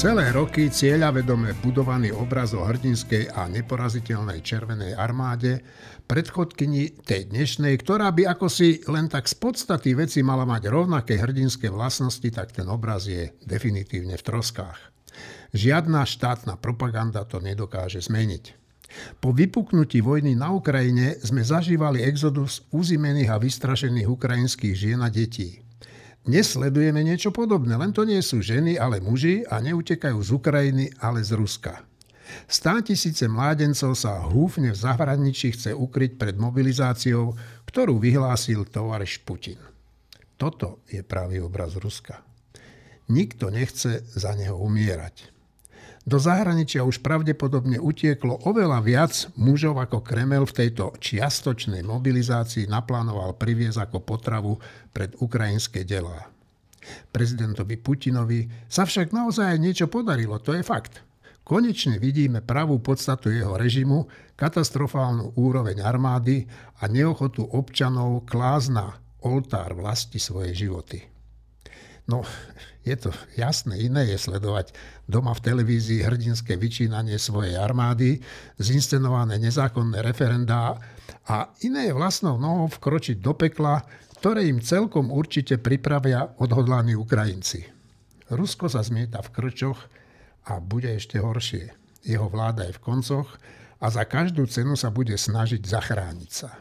Celé roky cieľavedome budovaný obraz o hrdinskej a neporaziteľnej červenej armáde, predchodkyni tej dnešnej, ktorá by ako si len tak z podstaty veci mala mať rovnaké hrdinské vlastnosti, tak ten obraz je definitívne v troskách. Žiadna štátna propaganda to nedokáže zmeniť. Po vypuknutí vojny na Ukrajine sme zažívali exodus uzimených a vystrašených ukrajinských žien a detí. Dnes sledujeme niečo podobné, len to nie sú ženy, ale muži a neutekajú z Ukrajiny, ale z Ruska. Stá tisíce mládencov sa húfne v zahraničí chce ukryť pred mobilizáciou, ktorú vyhlásil tovareš Putin. Toto je pravý obraz Ruska. Nikto nechce za neho umierať. Do zahraničia už pravdepodobne utieklo oveľa viac mužov ako Kremel v tejto čiastočnej mobilizácii naplánoval priviesť ako potravu pred ukrajinské delá. Prezidentovi Putinovi sa však naozaj niečo podarilo, to je fakt. Konečne vidíme pravú podstatu jeho režimu, katastrofálnu úroveň armády a neochotu občanov klásť na oltár vlasti svoje životy. No, je to jasné, iné je sledovať doma v televízii hrdinské vyčínanie svojej armády, zinscenované nezákonné referendá a iné je vlastnou nohou vkročiť do pekla, ktoré im celkom určite pripravia odhodlaní Ukrajinci. Rusko sa zmieta v krčoch a bude ešte horšie. Jeho vláda je v koncoch a za každú cenu sa bude snažiť zachrániť sa.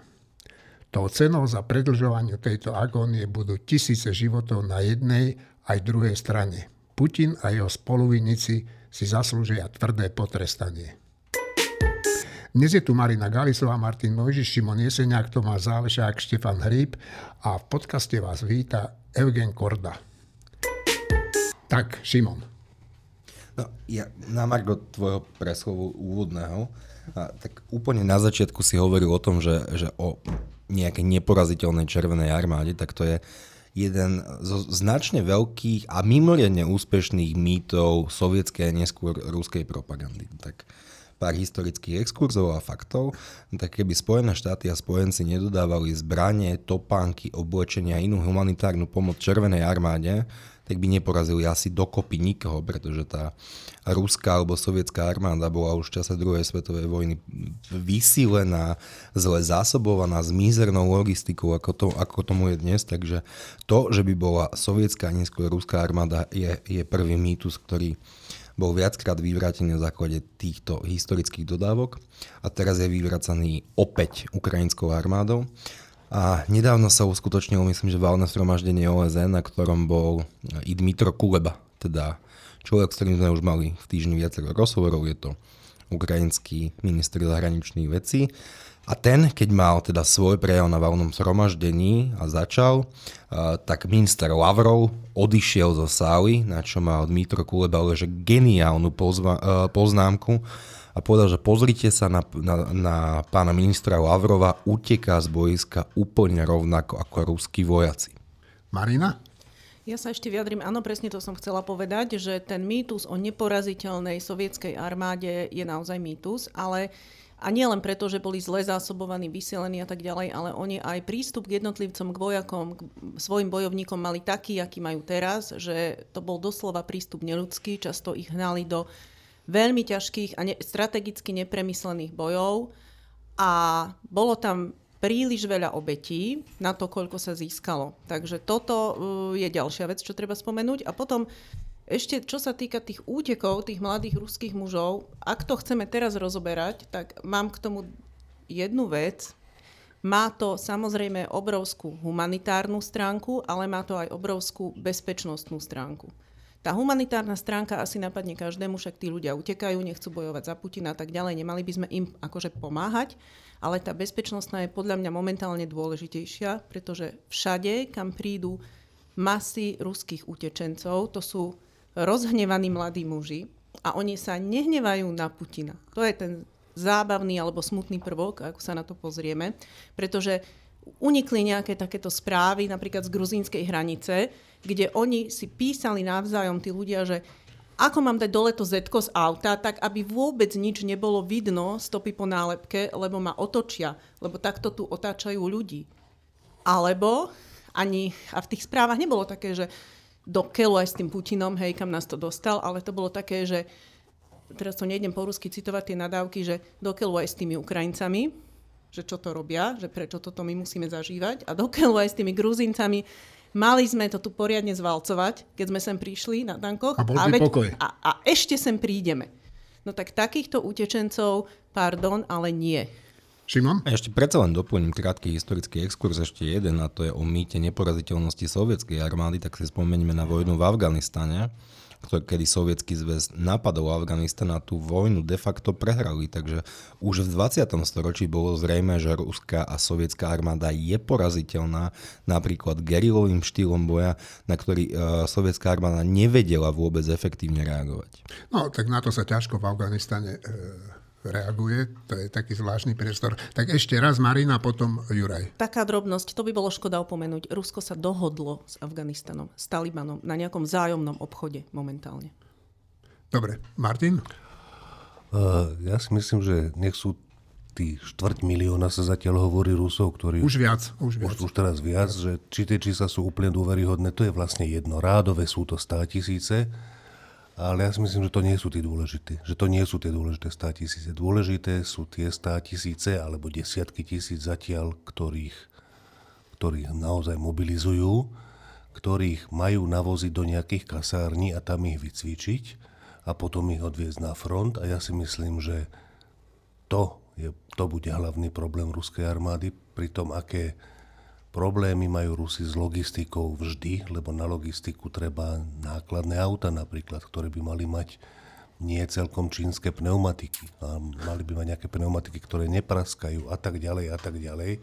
Tou cenou za predlžovanie tejto agónie budú tisíce životov na jednej aj druhej strane. Putin a jeho spoluvinníci si zaslúžia tvrdé potrestanie. Dnes je tu Marina Galisová, Martin Mojžiš, Šimon Jeseniak, Tomáš Zálešák, Štefan Hríb a v podcaste vás víta Eugen Korda. Tak, Šimon. No, ja na Margo tvojho preslovu úvodného, a, tak úplne na začiatku si hovoril o tom, že, že o nejakej neporaziteľnej červenej armáde, tak to je jeden zo značne veľkých a mimoriadne úspešných mýtov sovietskej a neskôr ruskej propagandy. Tak pár historických exkurzov a faktov, tak keby Spojené štáty a spojenci nedodávali zbranie, topánky, oblečenia a inú humanitárnu pomoc Červenej armáde, tak by neporazili asi dokopy nikoho, pretože tá ruská alebo sovietská armáda bola už v čase druhej svetovej vojny vysílená, zle zásobovaná s mizernou logistikou, ako, to, ako tomu je dnes. Takže to, že by bola sovietská a neskôr ruská armáda, je, je prvý mýtus, ktorý bol viackrát vyvrátený na základe týchto historických dodávok a teraz je vyvracaný opäť ukrajinskou armádou. A nedávno sa uskutočnilo, myslím, že valné zhromaždenie OSN, na ktorom bol i Dmitro Kuleba, teda človek, s ktorým sme už mali v týždni viacero rozhovorov, je to ukrajinský minister zahraničných vecí. A ten, keď mal teda svoj prejav na valnom zhromaždení a začal, tak minister Lavrov odišiel zo sály, na čo mal Dmitro Kuleba že geniálnu pozva- poznámku, a povedal, že pozrite sa na, na, na pána ministra Lavrova, uteká z boiska úplne rovnako ako ruskí vojaci. Marina? Ja sa ešte vyjadrím, áno, presne to som chcela povedať, že ten mýtus o neporaziteľnej sovietskej armáde je naozaj mýtus, ale a nie len preto, že boli zle zásobovaní, vysielení a tak ďalej, ale oni aj prístup k jednotlivcom, k vojakom, k svojim bojovníkom mali taký, aký majú teraz, že to bol doslova prístup neludský, často ich hnali do veľmi ťažkých a ne, strategicky nepremyslených bojov a bolo tam príliš veľa obetí na to, koľko sa získalo. Takže toto uh, je ďalšia vec, čo treba spomenúť. A potom ešte, čo sa týka tých útekov, tých mladých ruských mužov, ak to chceme teraz rozoberať, tak mám k tomu jednu vec. Má to samozrejme obrovskú humanitárnu stránku, ale má to aj obrovskú bezpečnostnú stránku. Tá humanitárna stránka asi napadne každému, však tí ľudia utekajú, nechcú bojovať za Putina a tak ďalej, nemali by sme im akože pomáhať, ale tá bezpečnostná je podľa mňa momentálne dôležitejšia, pretože všade, kam prídu masy ruských utečencov, to sú rozhnevaní mladí muži a oni sa nehnevajú na Putina. To je ten zábavný alebo smutný prvok, ako sa na to pozrieme, pretože unikli nejaké takéto správy, napríklad z gruzínskej hranice, kde oni si písali navzájom tí ľudia, že ako mám dať dole to zetko z auta, tak aby vôbec nič nebolo vidno stopy po nálepke, lebo ma otočia, lebo takto tu otáčajú ľudí. Alebo ani, a v tých správach nebolo také, že do keľu aj s tým Putinom, hej, kam nás to dostal, ale to bolo také, že teraz to nejdem po rusky citovať tie nadávky, že do keľu aj s tými Ukrajincami, že čo to robia, že prečo toto my musíme zažívať a do keľu aj s tými Gruzincami, Mali sme to tu poriadne zvalcovať, keď sme sem prišli na tankoch. A a, veď, pokoj. A, a ešte sem prídeme. No tak takýchto utečencov, pardon, ale nie. Šimon? A ešte predsa len doplním krátky historický exkurs, ešte jeden, a to je o mýte neporaziteľnosti sovietskej armády, tak si spomeňme na vojnu v Afganistane kedy sovietský zväz napadol Afganistan a tú vojnu de facto prehrali. Takže už v 20. storočí bolo zrejme, že ruská a sovietská armáda je poraziteľná napríklad gerilovým štýlom boja, na ktorý uh, sovietská armáda nevedela vôbec efektívne reagovať. No, tak na to sa ťažko v Afganistane uh reaguje, to je taký zvláštny priestor. Tak ešte raz Marina, potom Juraj. Taká drobnosť, to by bolo škoda opomenúť. Rusko sa dohodlo s Afganistanom, s Talibanom na nejakom zájomnom obchode momentálne. Dobre, Martin? Uh, ja si myslím, že nech sú tí štvrť milióna sa zatiaľ hovorí Rusov, ktorí... Už viac, už viac. Už, už teraz viac, že či tie čísla sú úplne dôveryhodné, to je vlastne jedno. Rádové sú to stá tisíce, ale ja si myslím, že to nie sú tí dôležité. Že to nie sú tie dôležité 100 tisíce. Dôležité sú tie 100 tisíce alebo desiatky tisíc zatiaľ, ktorých, ktorých naozaj mobilizujú, ktorých majú navoziť do nejakých kasární a tam ich vycvičiť a potom ich odviezť na front. A ja si myslím, že to, je, to bude hlavný problém ruskej armády pri tom, aké Problémy majú Rusi s logistikou vždy, lebo na logistiku treba nákladné auta napríklad, ktoré by mali mať nie celkom čínske pneumatiky. A mali by mať nejaké pneumatiky, ktoré nepraskajú a tak ďalej a tak ďalej. E,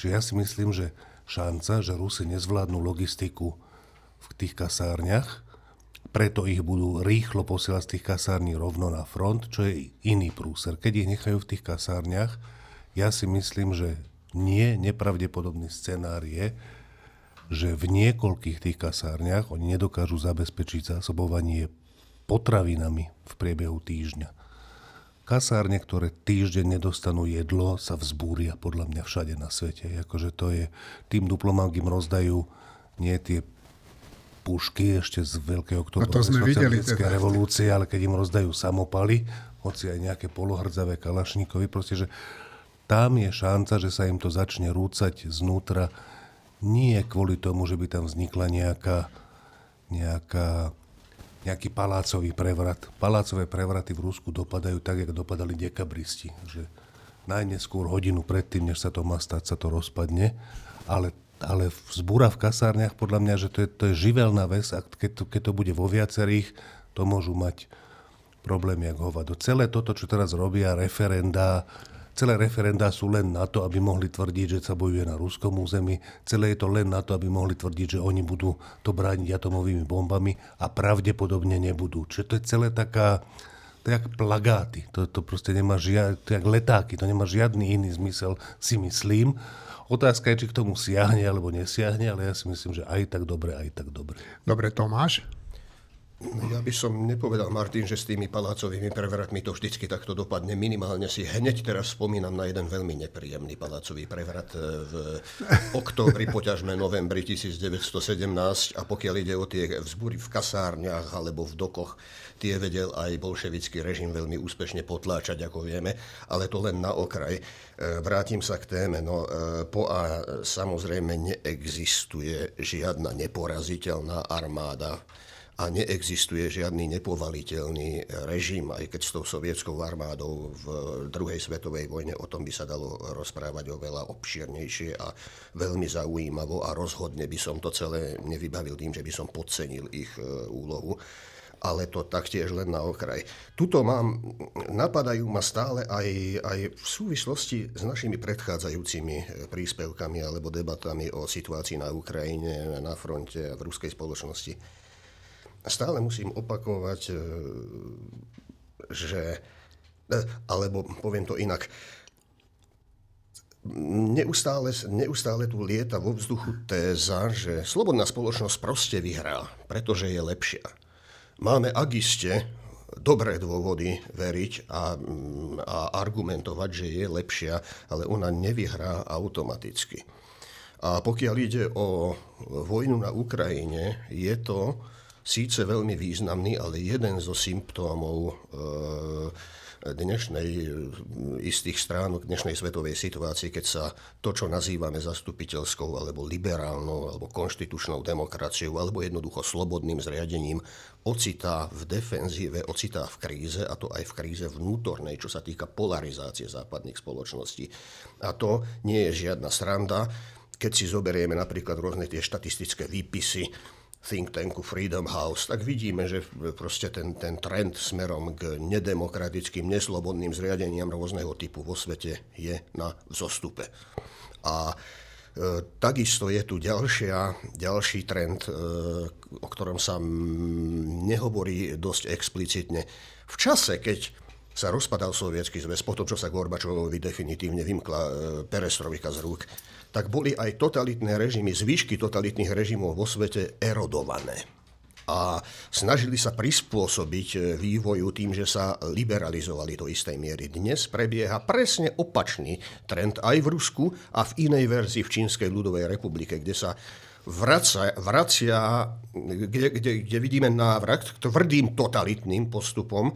čiže ja si myslím, že šanca, že Rusi nezvládnu logistiku v tých kasárniach, preto ich budú rýchlo posielať z tých kasární rovno na front, čo je iný prúser. Keď ich nechajú v tých kasárniach, ja si myslím, že nie nepravdepodobný scenár je, že v niekoľkých tých kasárniach oni nedokážu zabezpečiť zásobovanie potravinami v priebehu týždňa. Kasárne, ktoré týždeň nedostanú jedlo, sa vzbúria podľa mňa všade na svete. Akože to je, tým diplomám im rozdajú nie tie pušky ešte z Veľkého oktobra, to sme videli teda. revolúcie, ale keď im rozdajú samopaly, hoci aj nejaké polohrdzavé kalašníkovi, proste, že tam je šanca, že sa im to začne rúcať znútra. Nie kvôli tomu, že by tam vznikla nejaká, nejaká, nejaký palácový prevrat. Palácové prevraty v Rusku dopadajú tak, ako dopadali dekabristi. Že najneskôr hodinu predtým, než sa to má stať, sa to rozpadne. Ale, ale vzbúra v kasárniach, podľa mňa, že to je, to je živelná vec a keď to, keď to bude vo viacerých, to môžu mať problém jak hovado. Celé toto, čo teraz robia, referenda, Celé referendá sú len na to, aby mohli tvrdiť, že sa bojuje na ruskom území. Celé je to len na to, aby mohli tvrdiť, že oni budú to brániť atomovými bombami a pravdepodobne nebudú. Čiže to je celé taká, to je jak plagáty. To, to proste nemá žiad, to je jak letáky, to nemá žiadny iný zmysel, si myslím. Otázka je, či k tomu siahne alebo nesiahne, ale ja si myslím, že aj tak dobre, aj tak dobre. Dobre, Tomáš? Ja by som nepovedal, Martin, že s tými palácovými prevratmi to vždycky takto dopadne. Minimálne si hneď teraz spomínam na jeden veľmi nepríjemný palácový prevrat e, v októbri, poťažme novembri 1917 a pokiaľ ide o tie vzbúry v kasárniach alebo v dokoch, tie vedel aj bolševický režim veľmi úspešne potláčať, ako vieme, ale to len na okraj. E, vrátim sa k téme. No, e, po A samozrejme neexistuje žiadna neporaziteľná armáda a neexistuje žiadny nepovaliteľný režim, aj keď s tou sovietskou armádou v druhej svetovej vojne o tom by sa dalo rozprávať oveľa obšírnejšie a veľmi zaujímavo a rozhodne by som to celé nevybavil tým, že by som podcenil ich e, úlohu ale to taktiež len na okraj. Tuto mám, napadajú ma stále aj, aj v súvislosti s našimi predchádzajúcimi e, príspevkami alebo debatami o situácii na Ukrajine, na fronte a v ruskej spoločnosti stále musím opakovať, e, že, e, alebo poviem to inak, neustále, neustále tu lieta vo vzduchu téza, že slobodná spoločnosť proste vyhrá, pretože je lepšia. Máme agiste dobré dôvody veriť a, a argumentovať, že je lepšia, ale ona nevyhrá automaticky. A pokiaľ ide o vojnu na Ukrajine, je to síce veľmi významný, ale jeden zo symptómov e, dnešnej e, istých stránok dnešnej svetovej situácii, keď sa to, čo nazývame zastupiteľskou alebo liberálnou alebo konštitučnou demokraciou alebo jednoducho slobodným zriadením ocitá v defenzíve, ocitá v kríze a to aj v kríze vnútornej, čo sa týka polarizácie západných spoločností. A to nie je žiadna sranda, keď si zoberieme napríklad rôzne tie štatistické výpisy think tanku Freedom House, tak vidíme, že proste ten, ten trend smerom k nedemokratickým, neslobodným zriadeniam rôzneho typu vo svete je na vzostupe. A e, takisto je tu ďalšia, ďalší trend, e, o ktorom sa nehovorí dosť explicitne. V čase, keď sa rozpadal sovietský zväz, potom čo sa Gorbačovovi definitívne vymkla e, perestrojka z rúk, tak boli aj totalitné režimy, zvýšky totalitných režimov vo svete erodované. A snažili sa prispôsobiť e, vývoju tým, že sa liberalizovali do istej miery. Dnes prebieha presne opačný trend aj v Rusku a v inej verzii v Čínskej ľudovej republike, kde sa vracia, vracia kde, kde, kde vidíme návrat k tvrdým totalitným postupom,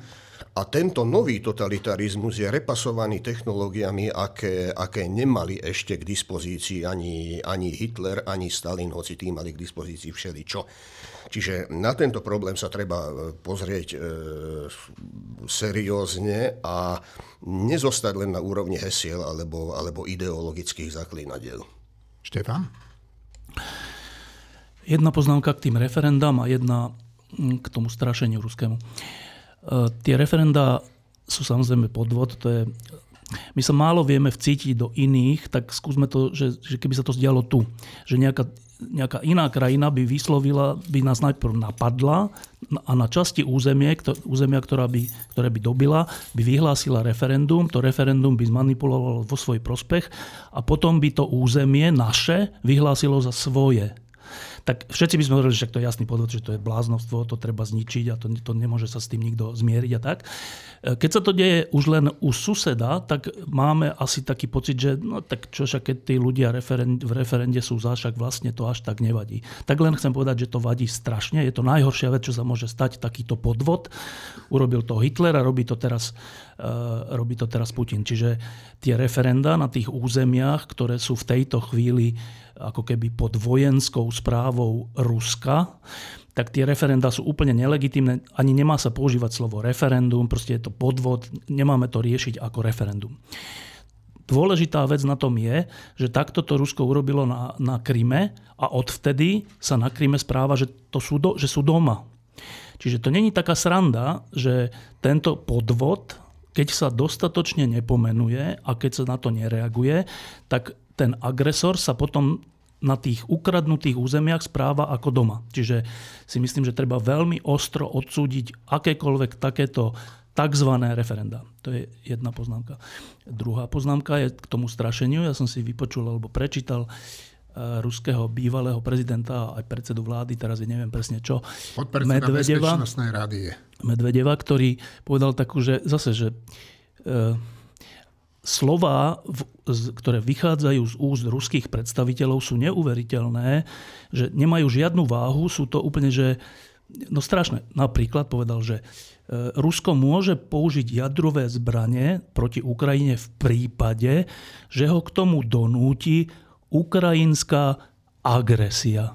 a tento nový totalitarizmus je repasovaný technológiami, aké, aké nemali ešte k dispozícii ani, ani Hitler, ani Stalin, hoci tí mali k dispozícii všeličo. Čiže na tento problém sa treba e, pozrieť e, seriózne a nezostať len na úrovni hesiel alebo, alebo ideologických zaklínadiel. Štefan? Jedna poznámka k tým referendám a jedna k tomu strašeniu ruskému. E, tie referenda sú samozrejme podvod, to je my sa málo vieme vcítiť do iných, tak skúsme to, že, že keby sa to zdialo tu. Že nejaká, nejaká iná krajina by vyslovila, by nás najprv napadla a na časti územie, kto, územia, ktorá by, ktoré by dobila, by vyhlásila referendum, to referendum by zmanipulovalo vo svoj prospech a potom by to územie naše vyhlásilo za svoje tak všetci by sme hovorili, že to je jasný podvod, že to je bláznostvo, to treba zničiť a to, to nemôže sa s tým nikto zmieriť a tak. E, keď sa to deje už len u suseda, tak máme asi taký pocit, že no tak čo však keď tí ľudia v referende sú za, však vlastne to až tak nevadí. Tak len chcem povedať, že to vadí strašne. Je to najhoršia vec, čo sa môže stať, takýto podvod. Urobil to Hitler a robí to teraz, uh, robí to teraz Putin. Čiže tie referenda na tých územiach, ktoré sú v tejto chvíli ako keby pod vojenskou správou Ruska, tak tie referenda sú úplne nelegitímne. Ani nemá sa používať slovo referendum, proste je to podvod, nemáme to riešiť ako referendum. Dôležitá vec na tom je, že takto to Rusko urobilo na, na Kryme a odvtedy sa na Kryme správa, že, to sú, do, že sú doma. Čiže to není taká sranda, že tento podvod, keď sa dostatočne nepomenuje a keď sa na to nereaguje, tak ten agresor sa potom na tých ukradnutých územiach správa ako doma. Čiže si myslím, že treba veľmi ostro odsúdiť akékoľvek takéto tzv. referenda. To je jedna poznámka. Druhá poznámka je k tomu strašeniu. Ja som si vypočul alebo prečítal uh, ruského bývalého prezidenta aj predsedu vlády, teraz je neviem presne čo, Medvedeva, rady Medvedeva, ktorý povedal takú, že zase, že uh, slova, ktoré vychádzajú z úst ruských predstaviteľov, sú neuveriteľné, že nemajú žiadnu váhu, sú to úplne, že no strašné. Napríklad povedal, že e, Rusko môže použiť jadrové zbranie proti Ukrajine v prípade, že ho k tomu donúti ukrajinská agresia.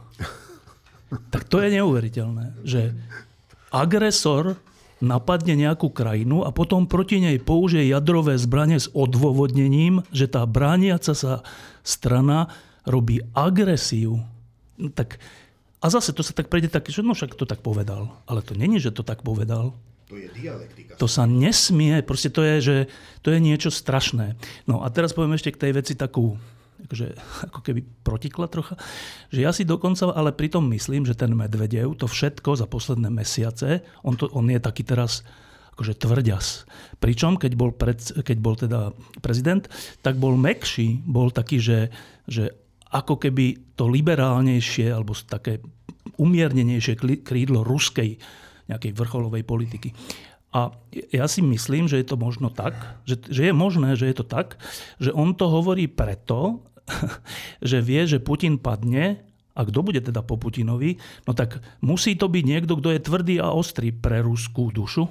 Tak to je neuveriteľné, že agresor napadne nejakú krajinu a potom proti nej použije jadrové zbranie s odôvodnením, že tá brániaca sa strana robí agresiu. No tak, a zase to sa tak prejde tak, že no však to tak povedal. Ale to není, že to tak povedal. To je dialektika. To sa nesmie, proste to je, že to je niečo strašné. No a teraz poviem ešte k tej veci takú akože, ako keby protikla trocha. Že ja si dokonca ale pritom myslím, že ten Medvedev to všetko za posledné mesiace, on, to, on je taký teraz akože tvrďas. Pričom, keď bol, pred, keď bol teda prezident, tak bol mekší, bol taký, že, že ako keby to liberálnejšie alebo také umiernenejšie krídlo ruskej nejakej vrcholovej politiky. A ja si myslím, že je to možno tak, že, že je možné, že je to tak, že on to hovorí preto, že vie, že Putin padne a kto bude teda po Putinovi, no tak musí to byť niekto, kto je tvrdý a ostrý pre ruskú dušu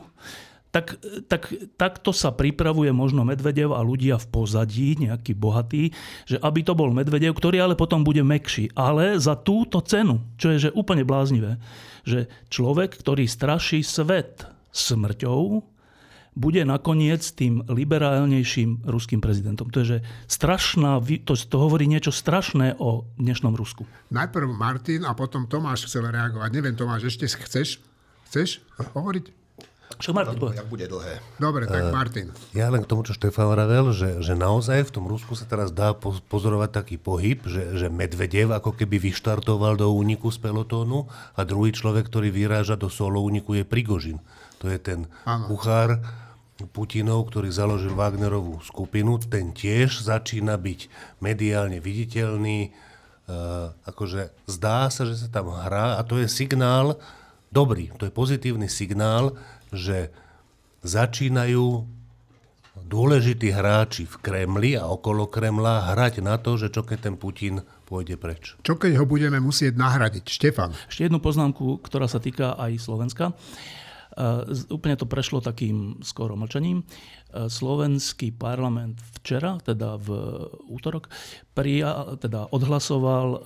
tak, tak takto sa pripravuje možno Medvedev a ľudia v pozadí, nejaký bohatý, že aby to bol Medvedev, ktorý ale potom bude mekší. Ale za túto cenu, čo je že úplne bláznivé, že človek, ktorý straší svet smrťou, bude nakoniec tým liberálnejším ruským prezidentom. To je, že strašná, to, to hovorí niečo strašné o dnešnom Rusku. Najprv Martin a potom Tomáš chcel reagovať. Neviem, Tomáš, ešte chceš? Chceš hovoriť? Čo Martin povie? Jak bude dlhé. Dobre, tak uh, Martin. Ja len k tomu, čo Štefan vravel, že, že naozaj v tom Rusku sa teraz dá pozorovať taký pohyb, že, že Medvedev ako keby vyštartoval do úniku z pelotónu a druhý človek, ktorý vyráža do solo úniku je Prigožin. To je ten ano. kuchár Putinov, ktorý založil Wagnerovú skupinu. Ten tiež začína byť mediálne viditeľný. Uh, akože zdá sa, že sa tam hrá a to je signál, dobrý, to je pozitívny signál, že začínajú dôležití hráči v Kremli a okolo Kremla hrať na to, že čo keď ten Putin pôjde preč. Čo keď ho budeme musieť nahradiť? Štefan. Ešte jednu poznámku, ktorá sa týka aj Slovenska. Uh, úplne to prešlo takým skoro mlčaním. Uh, slovenský parlament včera, teda v útorok, prija, teda odhlasoval uh,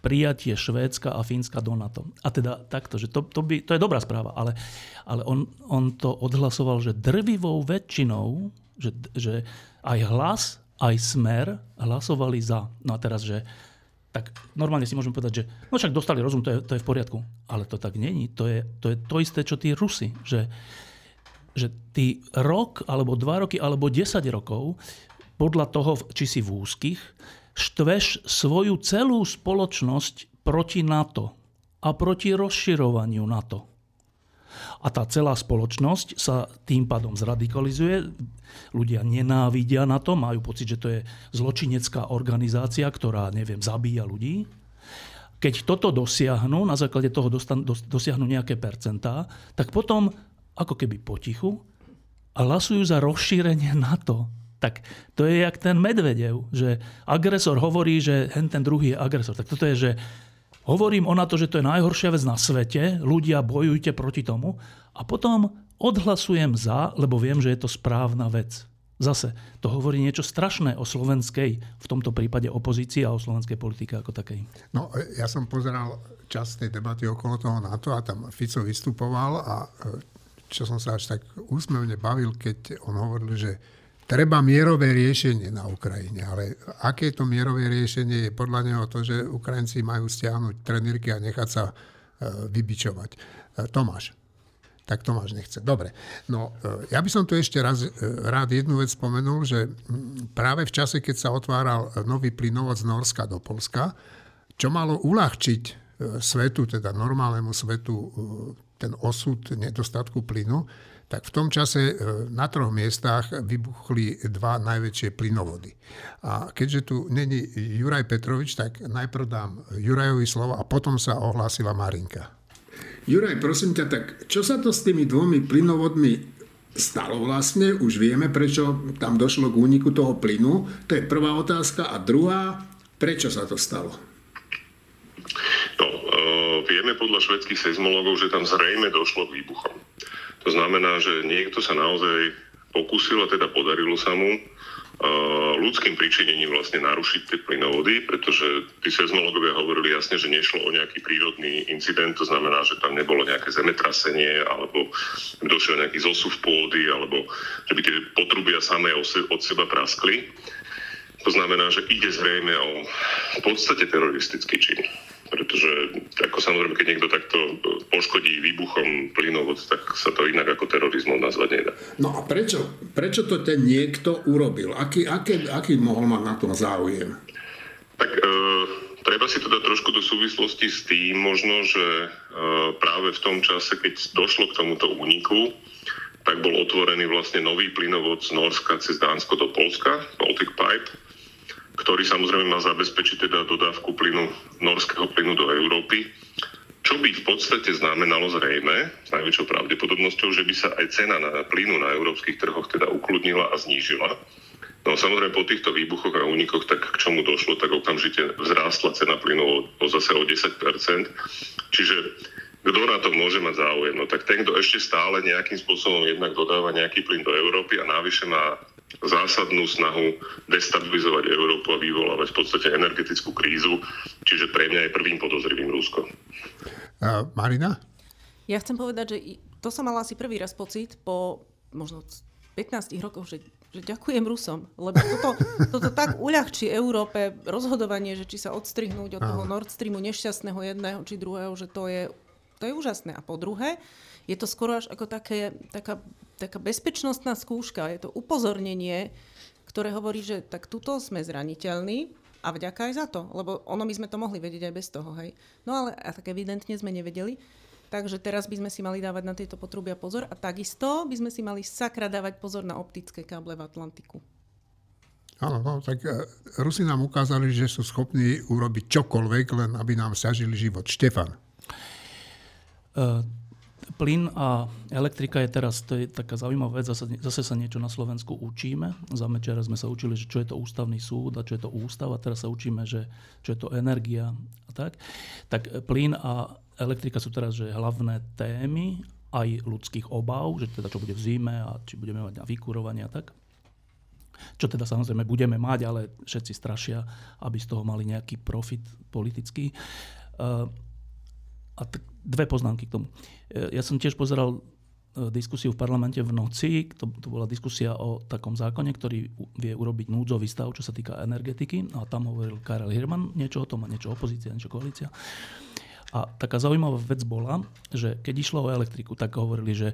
prijatie Švédska a Fínska do NATO. A teda takto, že to, to, by, to je dobrá správa, ale, ale on, on to odhlasoval, že drvivou väčšinou, že, že aj hlas, aj smer hlasovali za. No a teraz, že tak normálne si môžeme povedať, že no však dostali rozum, to je, to je v poriadku. Ale to tak není. To je, to je to isté, čo tí Rusi. Že, že ty rok, alebo dva roky, alebo 10 rokov, podľa toho, či si v úzkých, štveš svoju celú spoločnosť proti NATO a proti rozširovaniu NATO. A tá celá spoločnosť sa tým pádom zradikalizuje. Ľudia nenávidia na to, majú pocit, že to je zločinecká organizácia, ktorá, neviem, zabíja ľudí. Keď toto dosiahnu, na základe toho dosiahnu nejaké percentá, tak potom ako keby potichu hlasujú za rozšírenie NATO tak to je jak ten Medvedev, že agresor hovorí, že ten druhý je agresor. Tak toto je, že hovorím o na to, že to je najhoršia vec na svete, ľudia bojujte proti tomu a potom odhlasujem za, lebo viem, že je to správna vec. Zase, to hovorí niečo strašné o slovenskej, v tomto prípade opozícii a o slovenskej politike ako takej. No, ja som pozeral čas tej debaty okolo toho NATO a tam Fico vystupoval a čo som sa až tak úsmevne bavil, keď on hovoril, že treba mierové riešenie na Ukrajine. Ale aké to mierové riešenie je podľa neho to, že Ukrajinci majú stiahnuť trenírky a nechať sa e, vybičovať. E, Tomáš. Tak Tomáš nechce. Dobre. No, e, ja by som tu ešte raz rád jednu vec spomenul, že práve v čase, keď sa otváral nový plynovod z Norska do Polska, čo malo uľahčiť svetu, teda normálnemu svetu, ten osud nedostatku plynu, tak v tom čase e, na troch miestach vybuchli dva najväčšie plynovody. A keďže tu není Juraj Petrovič, tak najprv dám Jurajovi slovo a potom sa ohlásila Marinka. Juraj, prosím ťa, tak čo sa to s tými dvomi plynovodmi stalo vlastne? Už vieme, prečo tam došlo k úniku toho plynu. To je prvá otázka. A druhá, prečo sa to stalo? No, e, vieme podľa švedských seizmologov, že tam zrejme došlo k výbuchom. To znamená, že niekto sa naozaj pokúsil a teda podarilo sa mu uh, ľudským príčinením vlastne narušiť tie plynovody, pretože tí seizmologovia hovorili jasne, že nešlo o nejaký prírodný incident, to znamená, že tam nebolo nejaké zemetrasenie alebo došiel nejaký zosuv pôdy alebo že by tie potrubia samé od seba praskli. To znamená, že ide zrejme o v podstate teroristický čin pretože ako samozrejme, keď niekto takto poškodí výbuchom plynovod, tak sa to inak ako terorizmom nazvať nedá. No a prečo? Prečo to ten niekto urobil? Aký, aký, aký mohol mať na tom záujem? Tak e, treba si to dať trošku do súvislosti s tým možno, že e, práve v tom čase, keď došlo k tomuto úniku, tak bol otvorený vlastne nový plynovod z Norska cez Dánsko do Polska, Baltic Pipe, ktorý samozrejme má zabezpečiť teda dodávku plynu, norského plynu do Európy, čo by v podstate znamenalo zrejme, s najväčšou pravdepodobnosťou, že by sa aj cena na plynu na európskych trhoch teda ukludnila a znížila. No samozrejme po týchto výbuchoch a únikoch, tak k čomu došlo, tak okamžite vzrástla cena plynu o, o zase o 10%. Čiže kto na to môže mať záujem? No tak ten, kto ešte stále nejakým spôsobom jednak dodáva nejaký plyn do Európy a návyše má zásadnú snahu destabilizovať Európu a vyvolávať v podstate energetickú krízu. Čiže pre mňa je prvým podozrivým Rusko. Uh, Marina? Ja chcem povedať, že to som mala asi prvý raz pocit po možno 15 rokoch, že, že ďakujem Rusom, lebo toto, toto tak uľahčí Európe rozhodovanie, že či sa odstrihnúť od toho Nord Streamu nešťastného jedného či druhého, že to je to je úžasné. A po druhé, je to skoro až ako také, taká, taká bezpečnostná skúška. Je to upozornenie, ktoré hovorí, že tak tuto sme zraniteľní a vďaka aj za to. Lebo ono my sme to mohli vedieť aj bez toho. Hej. No ale a tak evidentne sme nevedeli. Takže teraz by sme si mali dávať na tieto potrubia pozor a takisto by sme si mali sakra dávať pozor na optické káble v Atlantiku. Áno, no, tak uh, Rusi nám ukázali, že sú schopní urobiť čokoľvek, len aby nám sažili život. Štefan. Uh, plyn a elektrika je teraz, to je taká zaujímavá vec, zase, zase sa niečo na Slovensku učíme. Za mečera sme sa učili, že čo je to ústavný súd a čo je to ústav a teraz sa učíme, že čo je to energia a tak. Tak plyn a elektrika sú teraz že hlavné témy aj ľudských obav, že teda čo bude v zime a či budeme mať na vykurovanie a tak. Čo teda samozrejme budeme mať, ale všetci strašia, aby z toho mali nejaký profit politický. Uh, a t- dve poznámky k tomu. E, ja som tiež pozeral e, diskusiu v parlamente v noci. To, to bola diskusia o takom zákone, ktorý vie urobiť núdzový stav, čo sa týka energetiky. A tam hovoril Karel Hirman niečo o tom a niečo opozícia, niečo koalícia. A taká zaujímavá vec bola, že keď išlo o elektriku, tak hovorili, že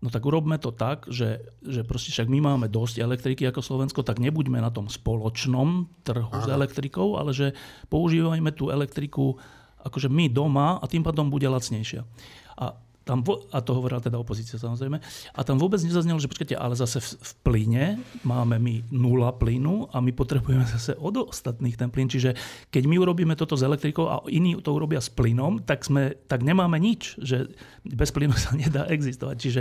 no tak urobme to tak, že, že proste však my máme dosť elektriky ako Slovensko, tak nebuďme na tom spoločnom trhu Aha. s elektrikou, ale že používajme tú elektriku akože my doma a tým pádom bude lacnejšia. A tam, a to hovorila teda opozícia samozrejme, a tam vôbec nezaznelo, že počkajte, ale zase v, v plyne máme my nula plynu a my potrebujeme zase od ostatných ten plyn. Čiže keď my urobíme toto s elektrikou a iní to urobia s plynom, tak, sme, tak nemáme nič, že bez plynu sa nedá existovať. Čiže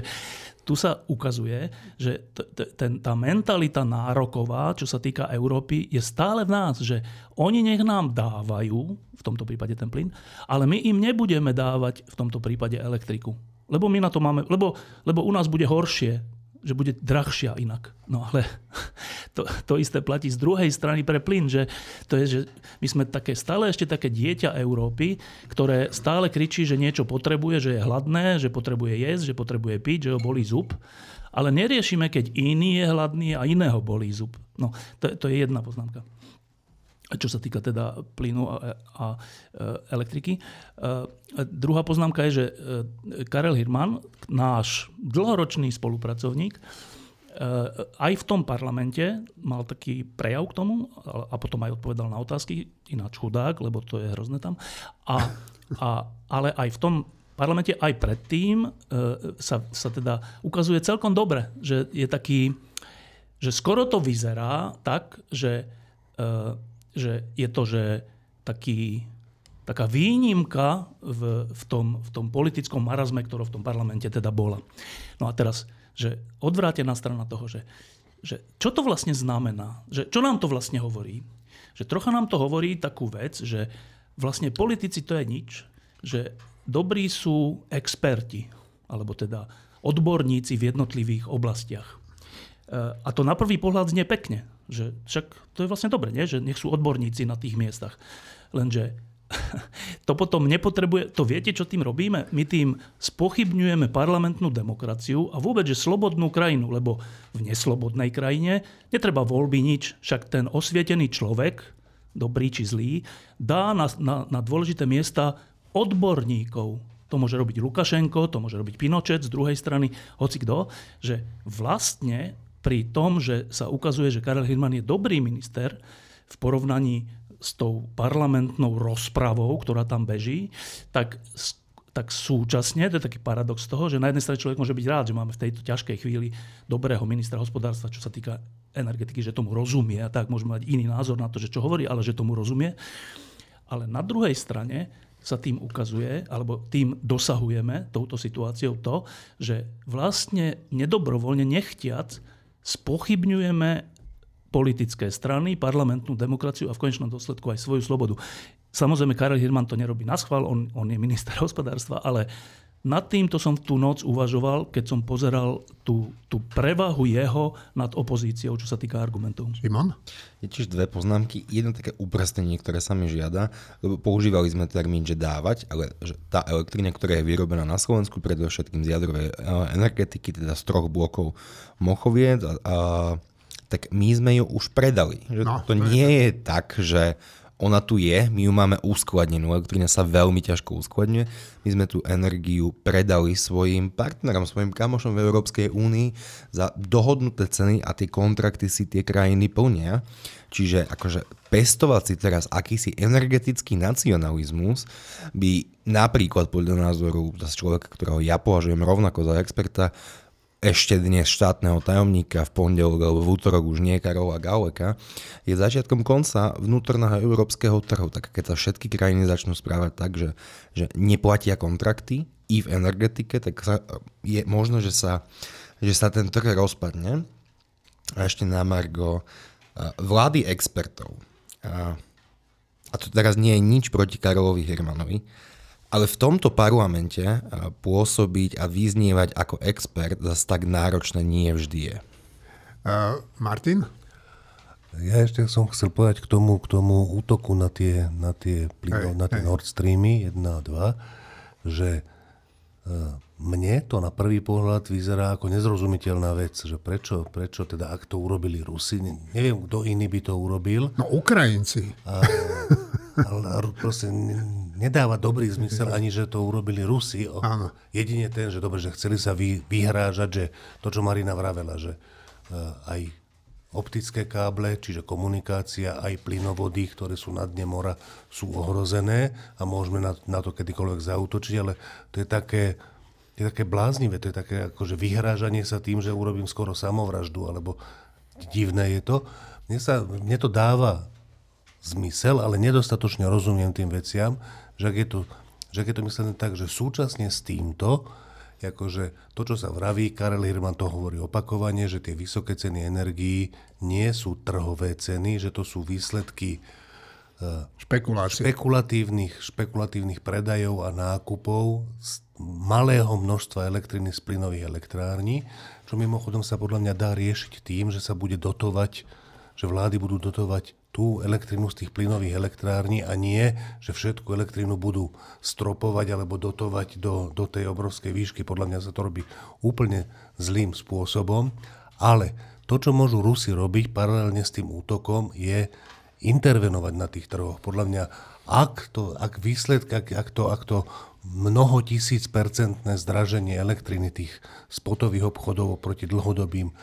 tu sa ukazuje, že t- t- ten, tá mentalita nároková, čo sa týka Európy, je stále v nás, že oni nech nám dávajú, v tomto prípade ten plyn, ale my im nebudeme dávať v tomto prípade elektriku. Lebo my na to máme, lebo, lebo u nás bude horšie že bude drahšia inak. No ale to, to isté platí z druhej strany pre plyn, že to je, že my sme také, stále ešte také dieťa Európy, ktoré stále kričí, že niečo potrebuje, že je hladné, že potrebuje jesť, že potrebuje piť, že ho bolí zub. Ale neriešime, keď iný je hladný a iného bolí zub. No, to, to je jedna poznámka čo sa týka teda plynu a, a elektriky. A druhá poznámka je, že e, Karel Hirman, náš dlhoročný spolupracovník, e, aj v tom parlamente mal taký prejav k tomu a potom aj odpovedal na otázky, ináč chudák, lebo to je hrozné tam. A, a, ale aj v tom parlamente, aj predtým e, sa, sa teda ukazuje celkom dobre, že je taký, že skoro to vyzerá tak, že že je to, že taký, taká výnimka v, v, tom, v tom politickom marazme, ktorá v tom parlamente teda bola. No a teraz, že odvrátená strana toho, že, že čo to vlastne znamená, že čo nám to vlastne hovorí, že trocha nám to hovorí takú vec, že vlastne politici to je nič, že dobrí sú experti, alebo teda odborníci v jednotlivých oblastiach. E, a to na prvý pohľad znie pekne. Že však to je vlastne dobre, nie? že nech sú odborníci na tých miestach. Lenže to potom nepotrebuje, to viete, čo tým robíme? My tým spochybňujeme parlamentnú demokraciu a vôbec, že slobodnú krajinu, lebo v neslobodnej krajine netreba voľby nič, však ten osvietený človek, dobrý či zlý, dá na, na, na dôležité miesta odborníkov. To môže robiť Lukašenko, to môže robiť Pinočet z druhej strany, hoci kto, že vlastne pri tom, že sa ukazuje, že Karel Hirman je dobrý minister v porovnaní s tou parlamentnou rozpravou, ktorá tam beží, tak, tak súčasne, to je taký paradox toho, že na jednej strane človek môže byť rád, že máme v tejto ťažkej chvíli dobrého ministra hospodárstva, čo sa týka energetiky, že tomu rozumie a tak môžeme mať iný názor na to, že čo hovorí, ale že tomu rozumie. Ale na druhej strane sa tým ukazuje, alebo tým dosahujeme touto situáciou to, že vlastne nedobrovoľne nechtiac spochybňujeme politické strany, parlamentnú demokraciu a v konečnom dôsledku aj svoju slobodu. Samozrejme, Karel Hirman to nerobí na schvál, on, on je minister hospodárstva, ale nad týmto som tú noc uvažoval, keď som pozeral tú, tú prevahu jeho nad opozíciou, čo sa týka argumentov. Šimon? Je tiež dve poznámky. Jedno také uprestenie, ktoré sa mi žiada, lebo používali sme termín, že dávať, ale že tá elektrina, ktorá je vyrobená na Slovensku, predovšetkým z jadrovej e, energetiky, teda z troch blokov Mochoviec, a, a, tak my sme ju už predali. Že no, to nie je tak, že ona tu je, my ju máme uskladnenú, elektrina sa veľmi ťažko uskladňuje. My sme tú energiu predali svojim partnerom, svojim kamošom v Európskej únii za dohodnuté ceny a tie kontrakty si tie krajiny plnia. Čiže akože pestovať si teraz akýsi energetický nacionalizmus by napríklad podľa názoru z človeka, ktorého ja považujem rovnako za experta, ešte dnes štátneho tajomníka v pondelok alebo v útorok už nie Karola Galeka, je začiatkom konca vnútorného európskeho trhu. Tak keď sa všetky krajiny začnú správať tak, že, že neplatia kontrakty i v energetike, tak sa, je možno, že sa, že sa ten trh rozpadne. A ešte na Margo vlády expertov. A, a to teraz nie je nič proti Karolovi Hermanovi, ale v tomto parlamente eh, pôsobiť a vyznievať ako expert zase tak náročné nie vždy je. Uh, Martin? Ja ešte som chcel povedať k tomu, k tomu útoku na tie, na tie, plyno, na tie Nord Streamy 1 a 2, že uh, mne to na prvý pohľad vyzerá ako nezrozumiteľná vec, že prečo, prečo teda, ak to urobili Rusi, neviem, kto iný by to urobil. No Ukrajinci. A, ale proste nedáva dobrý zmysel ani, že to urobili Rusi. Áno. Jedine ten, že dobre, že chceli sa vy, vyhrážať, že to, čo Marina vravela, že uh, aj optické káble, čiže komunikácia, aj plynovody, ktoré sú na dne mora, sú ohrozené a môžeme na, na to kedykoľvek zautočiť, ale to je také, je také bláznivé, to je také akože vyhrážanie sa tým, že urobím skoro samovraždu, alebo divné je to. Mne, sa, mne to dáva zmysel, ale nedostatočne rozumiem tým veciam, že ak je to, že ak je to myslené tak, že súčasne s týmto, akože to, čo sa vraví, Karel Hirman to hovorí opakovane, že tie vysoké ceny energií nie sú trhové ceny, že to sú výsledky uh, špekulatívnych, špekulatívnych predajov a nákupov z malého množstva elektriny z plynových elektrární, čo mimochodom sa podľa mňa dá riešiť tým, že sa bude dotovať, že vlády budú dotovať tú elektrínu z tých plynových elektrární a nie, že všetku elektrínu budú stropovať alebo dotovať do, do tej obrovskej výšky. Podľa mňa sa to robí úplne zlým spôsobom. Ale to, čo môžu Rusi robiť paralelne s tým útokom, je intervenovať na tých trhoch. Podľa mňa, ak, to, ak výsledky, ak, ak, to, ak to mnoho tisíc percentné zdraženie elektriny tých spotových obchodov proti dlhodobým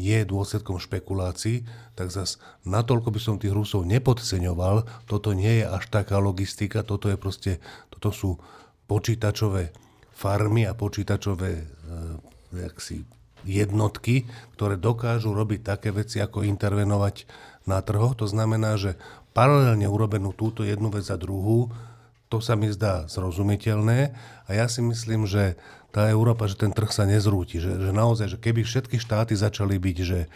je dôsledkom špekulácií, tak zas natoľko by som tých Rusov nepodceňoval. Toto nie je až taká logistika, toto je proste, toto sú počítačové farmy a počítačové e, jaksi, jednotky, ktoré dokážu robiť také veci, ako intervenovať na trhoch. To znamená, že paralelne urobenú túto jednu vec za druhú, to sa mi zdá zrozumiteľné a ja si myslím, že tá Európa, že ten trh sa nezrúti. Že, že naozaj, že keby všetky štáty začali byť že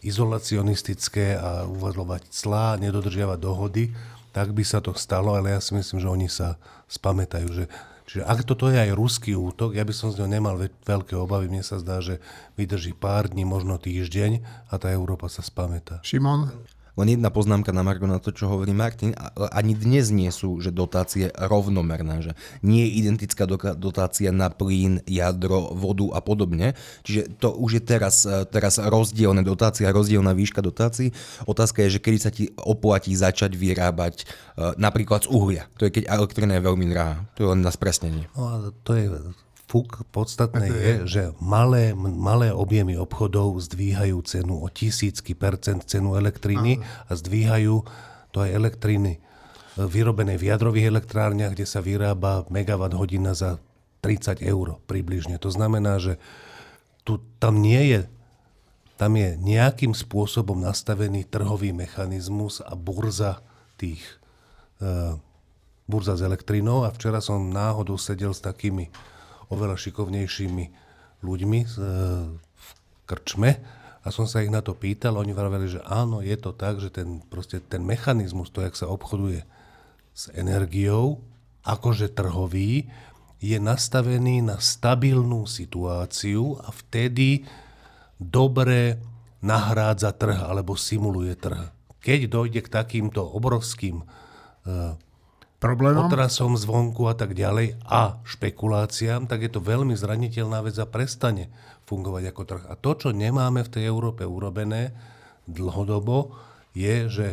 izolacionistické a uvažovať clá, nedodržiavať dohody, tak by sa to stalo, ale ja si myslím, že oni sa spamätajú. Že, čiže ak toto je aj ruský útok, ja by som z neho nemal veľké obavy. Mne sa zdá, že vydrží pár dní, možno týždeň a tá Európa sa spamätá. Šimon? Len jedna poznámka na Margo na to, čo hovorí Martin. Ani dnes nie sú že dotácie rovnomerné, že nie je identická dotácia na plyn, jadro, vodu a podobne. Čiže to už je teraz, e, teraz rozdielne dotácia, rozdielna výška dotácií. Otázka je, že kedy sa ti oplatí začať vyrábať e, napríklad z uhlia. To je keď elektrina je veľmi drahá. To je len na spresnenie. No, to je fuk podstatné je, že malé, malé objemy obchodov zdvíhajú cenu o tisícky percent cenu elektriny a zdvíhajú to aj elektriny e, vyrobené v jadrových elektrárniach, kde sa vyrába megawatt hodina za 30 eur približne. To znamená, že tu, tam nie je tam je nejakým spôsobom nastavený trhový mechanizmus a burza tých e, burza s elektrinou a včera som náhodou sedel s takými oveľa šikovnejšími ľuďmi v krčme A som sa ich na to pýtal, oni vraveli, že áno, je to tak, že ten, proste ten mechanizmus, to, jak sa obchoduje s energiou, akože trhový, je nastavený na stabilnú situáciu a vtedy dobre nahrádza trh alebo simuluje trh. Keď dojde k takýmto obrovským uh, Problémom? otrasom zvonku a tak ďalej a špekuláciám, tak je to veľmi zraniteľná vec a prestane fungovať ako trh. A to, čo nemáme v tej Európe urobené dlhodobo, je, že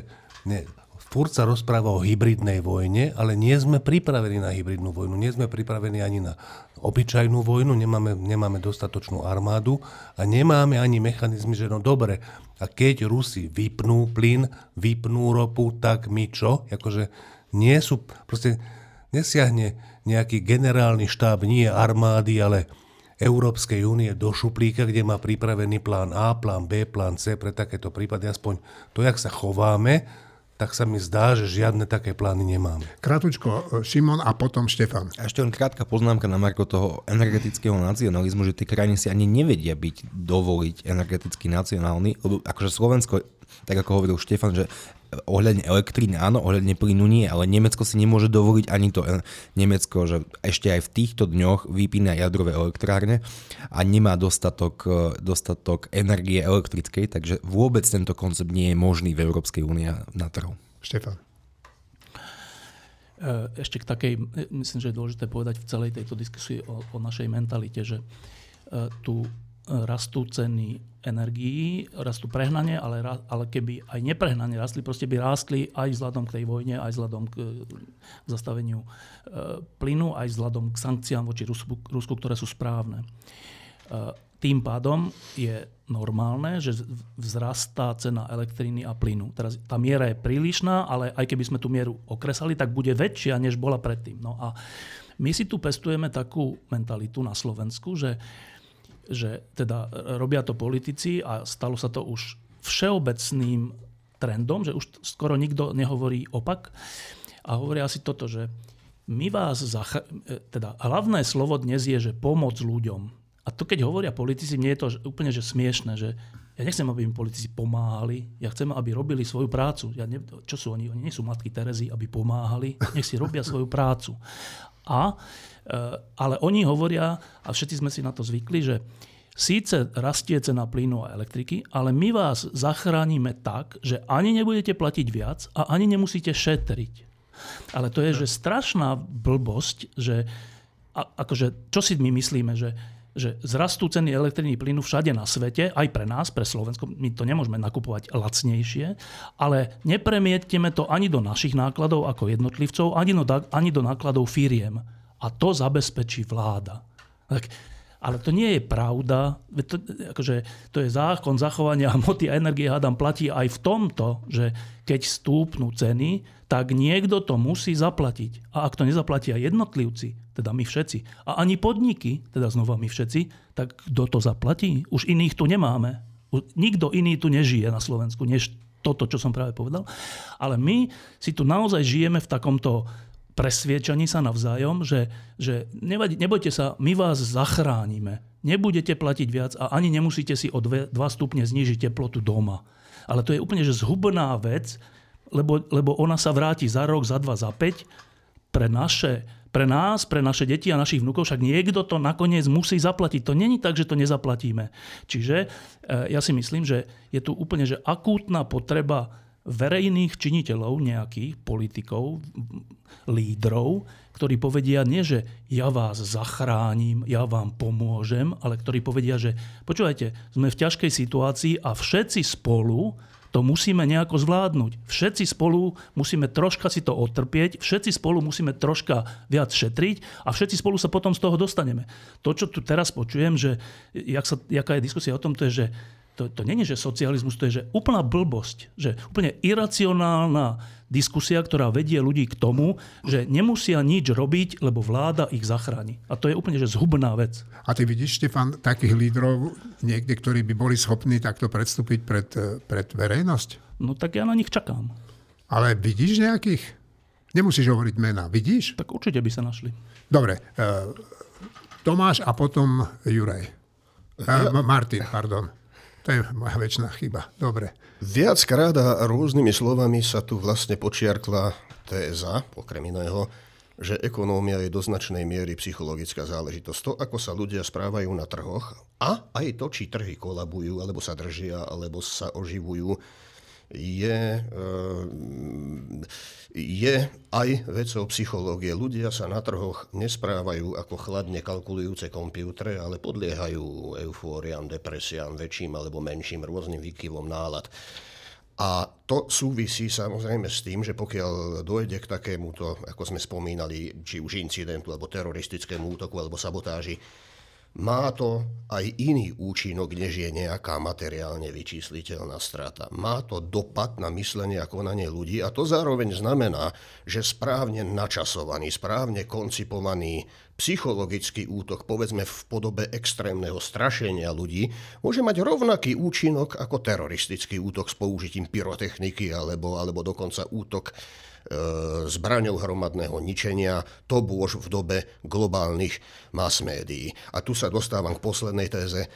ne, furt sa rozpráva o hybridnej vojne, ale nie sme pripravení na hybridnú vojnu. Nie sme pripravení ani na obyčajnú vojnu, nemáme, nemáme dostatočnú armádu a nemáme ani mechanizmy, že no dobre, a keď Rusi vypnú plyn, vypnú ropu, tak my čo? Akože nie sú, proste nesiahne nejaký generálny štáb, nie armády, ale Európskej únie do šuplíka, kde má pripravený plán A, plán B, plán C pre takéto prípady. Aspoň to, jak sa chováme, tak sa mi zdá, že žiadne také plány nemáme. Kratučko, Šimon a potom Štefan. A ešte len krátka poznámka na Marko toho energetického nacionalizmu, že tie krajiny si ani nevedia byť, dovoliť energeticky nacionálny, lebo akože Slovensko, tak ako hovoril Štefan, že ohľadne elektriny áno, ohľadne plynu nie, ale Nemecko si nemôže dovoliť ani to Nemecko, že ešte aj v týchto dňoch vypína jadrové elektrárne a nemá dostatok, dostatok energie elektrickej, takže vôbec tento koncept nie je možný v Európskej únii na trhu. Štefan. E, ešte k takej, myslím, že je dôležité povedať v celej tejto diskusii o, o našej mentalite, že tu rastú ceny energií, rastú prehnanie, ale, ale keby aj neprehnanie rastli, proste by rástli aj vzhľadom k tej vojne, aj vzhľadom k, k zastaveniu e, plynu, aj vzhľadom k sankciám voči Rusku, Rusku ktoré sú správne. E, tým pádom je normálne, že vzrastá cena elektriny a plynu. Teraz tá miera je prílišná, ale aj keby sme tú mieru okresali, tak bude väčšia, než bola predtým. No a my si tu pestujeme takú mentalitu na Slovensku, že že teda robia to politici a stalo sa to už všeobecným trendom, že už skoro nikto nehovorí opak. A hovoria si toto, že my vás, zach- teda hlavné slovo dnes je, že pomoc ľuďom. A to keď hovoria politici, mne je to úplne že smiešne, že ja nechcem, aby im politici pomáhali, ja chcem, aby robili svoju prácu. Ja ne, čo sú oni? Oni nie sú matky Terezy, aby pomáhali, nech si robia svoju prácu. A ale oni hovoria, a všetci sme si na to zvykli, že síce rastie cena plynu a elektriky, ale my vás zachránime tak, že ani nebudete platiť viac a ani nemusíte šetriť. Ale to je, že strašná blbosť, že a, akože, čo si my myslíme, že, že zrastú ceny elektriny plynu všade na svete, aj pre nás, pre Slovensko, my to nemôžeme nakupovať lacnejšie, ale nepremietneme to ani do našich nákladov ako jednotlivcov, ani do, ani do nákladov firiem a to zabezpečí vláda. Tak, ale to nie je pravda. To, akože, to je zákon zachovania hmoty a energie, hádam, platí aj v tomto, že keď stúpnú ceny, tak niekto to musí zaplatiť. A ak to nezaplatia jednotlivci, teda my všetci, a ani podniky, teda znova my všetci, tak kto to zaplatí? Už iných tu nemáme. Nikto iný tu nežije na Slovensku, než toto, čo som práve povedal. Ale my si tu naozaj žijeme v takomto presviečaní sa navzájom, že, že nevadí, nebojte sa, my vás zachránime. Nebudete platiť viac a ani nemusíte si o 2 stupne znížiť teplotu doma. Ale to je úplne že zhubná vec, lebo, lebo ona sa vráti za rok, za dva, za päť. Pre, naše, pre nás, pre naše deti a našich vnúkov však niekto to nakoniec musí zaplatiť. To není tak, že to nezaplatíme. Čiže e, ja si myslím, že je tu úplne že akútna potreba verejných činiteľov, nejakých politikov, lídrov, ktorí povedia nie, že ja vás zachránim, ja vám pomôžem, ale ktorí povedia, že počúvajte, sme v ťažkej situácii a všetci spolu to musíme nejako zvládnuť. Všetci spolu musíme troška si to otrpieť, všetci spolu musíme troška viac šetriť a všetci spolu sa potom z toho dostaneme. To, čo tu teraz počujem, že jak sa, jaká je diskusia o tom, to je, že to, to není, že socializmus, to je že úplná blbosť, že úplne iracionálna diskusia, ktorá vedie ľudí k tomu, že nemusia nič robiť, lebo vláda ich zachráni. A to je úplne že zhubná vec. A ty vidíš, Štefan, takých lídrov niekde, ktorí by boli schopní takto predstúpiť pred, pred verejnosť? No tak ja na nich čakám. Ale vidíš nejakých? Nemusíš hovoriť mena. Vidíš? Tak určite by sa našli. Dobre. Uh, Tomáš a potom Juraj. Uh, Martin, pardon. To je moja väčšiná chyba. Dobre. Viackrát a rôznymi slovami sa tu vlastne počiarkla téza, okrem iného, že ekonómia je do značnej miery psychologická záležitosť. To, ako sa ľudia správajú na trhoch a aj to, či trhy kolabujú, alebo sa držia, alebo sa oživujú, je, eh, je aj vecou psychológie. Ľudia sa na trhoch nesprávajú ako chladne kalkulujúce kompútre, ale podliehajú eufóriám, depresiám, väčším alebo menším rôznym výkyvom nálad. A to súvisí samozrejme s tým, že pokiaľ dojde k takémuto, ako sme spomínali, či už incidentu, alebo teroristickému útoku, alebo sabotáži, má to aj iný účinok, než je nejaká materiálne vyčísliteľná strata. Má to dopad na myslenie a konanie ľudí a to zároveň znamená, že správne načasovaný, správne koncipovaný psychologický útok, povedzme v podobe extrémneho strašenia ľudí, môže mať rovnaký účinok ako teroristický útok s použitím pyrotechniky alebo, alebo dokonca útok zbraňou hromadného ničenia, to bôž v dobe globálnych mass médií. A tu sa dostávam k poslednej téze. E,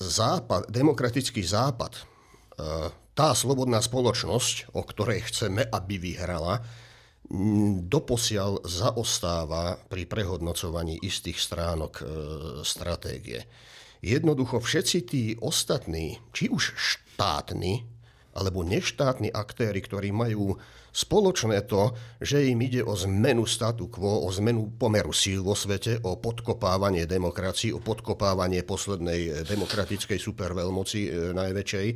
západ, demokratický západ, e, tá slobodná spoločnosť, o ktorej chceme, aby vyhrala, doposiaľ zaostáva pri prehodnocovaní istých stránok stratégie. Jednoducho všetci tí ostatní, či už štátni, alebo neštátni aktéry, ktorí majú Spoločné to, že im ide o zmenu statu quo, o zmenu pomeru síl vo svete, o podkopávanie demokracii, o podkopávanie poslednej eh, demokratickej superveľmoci e, najväčšej,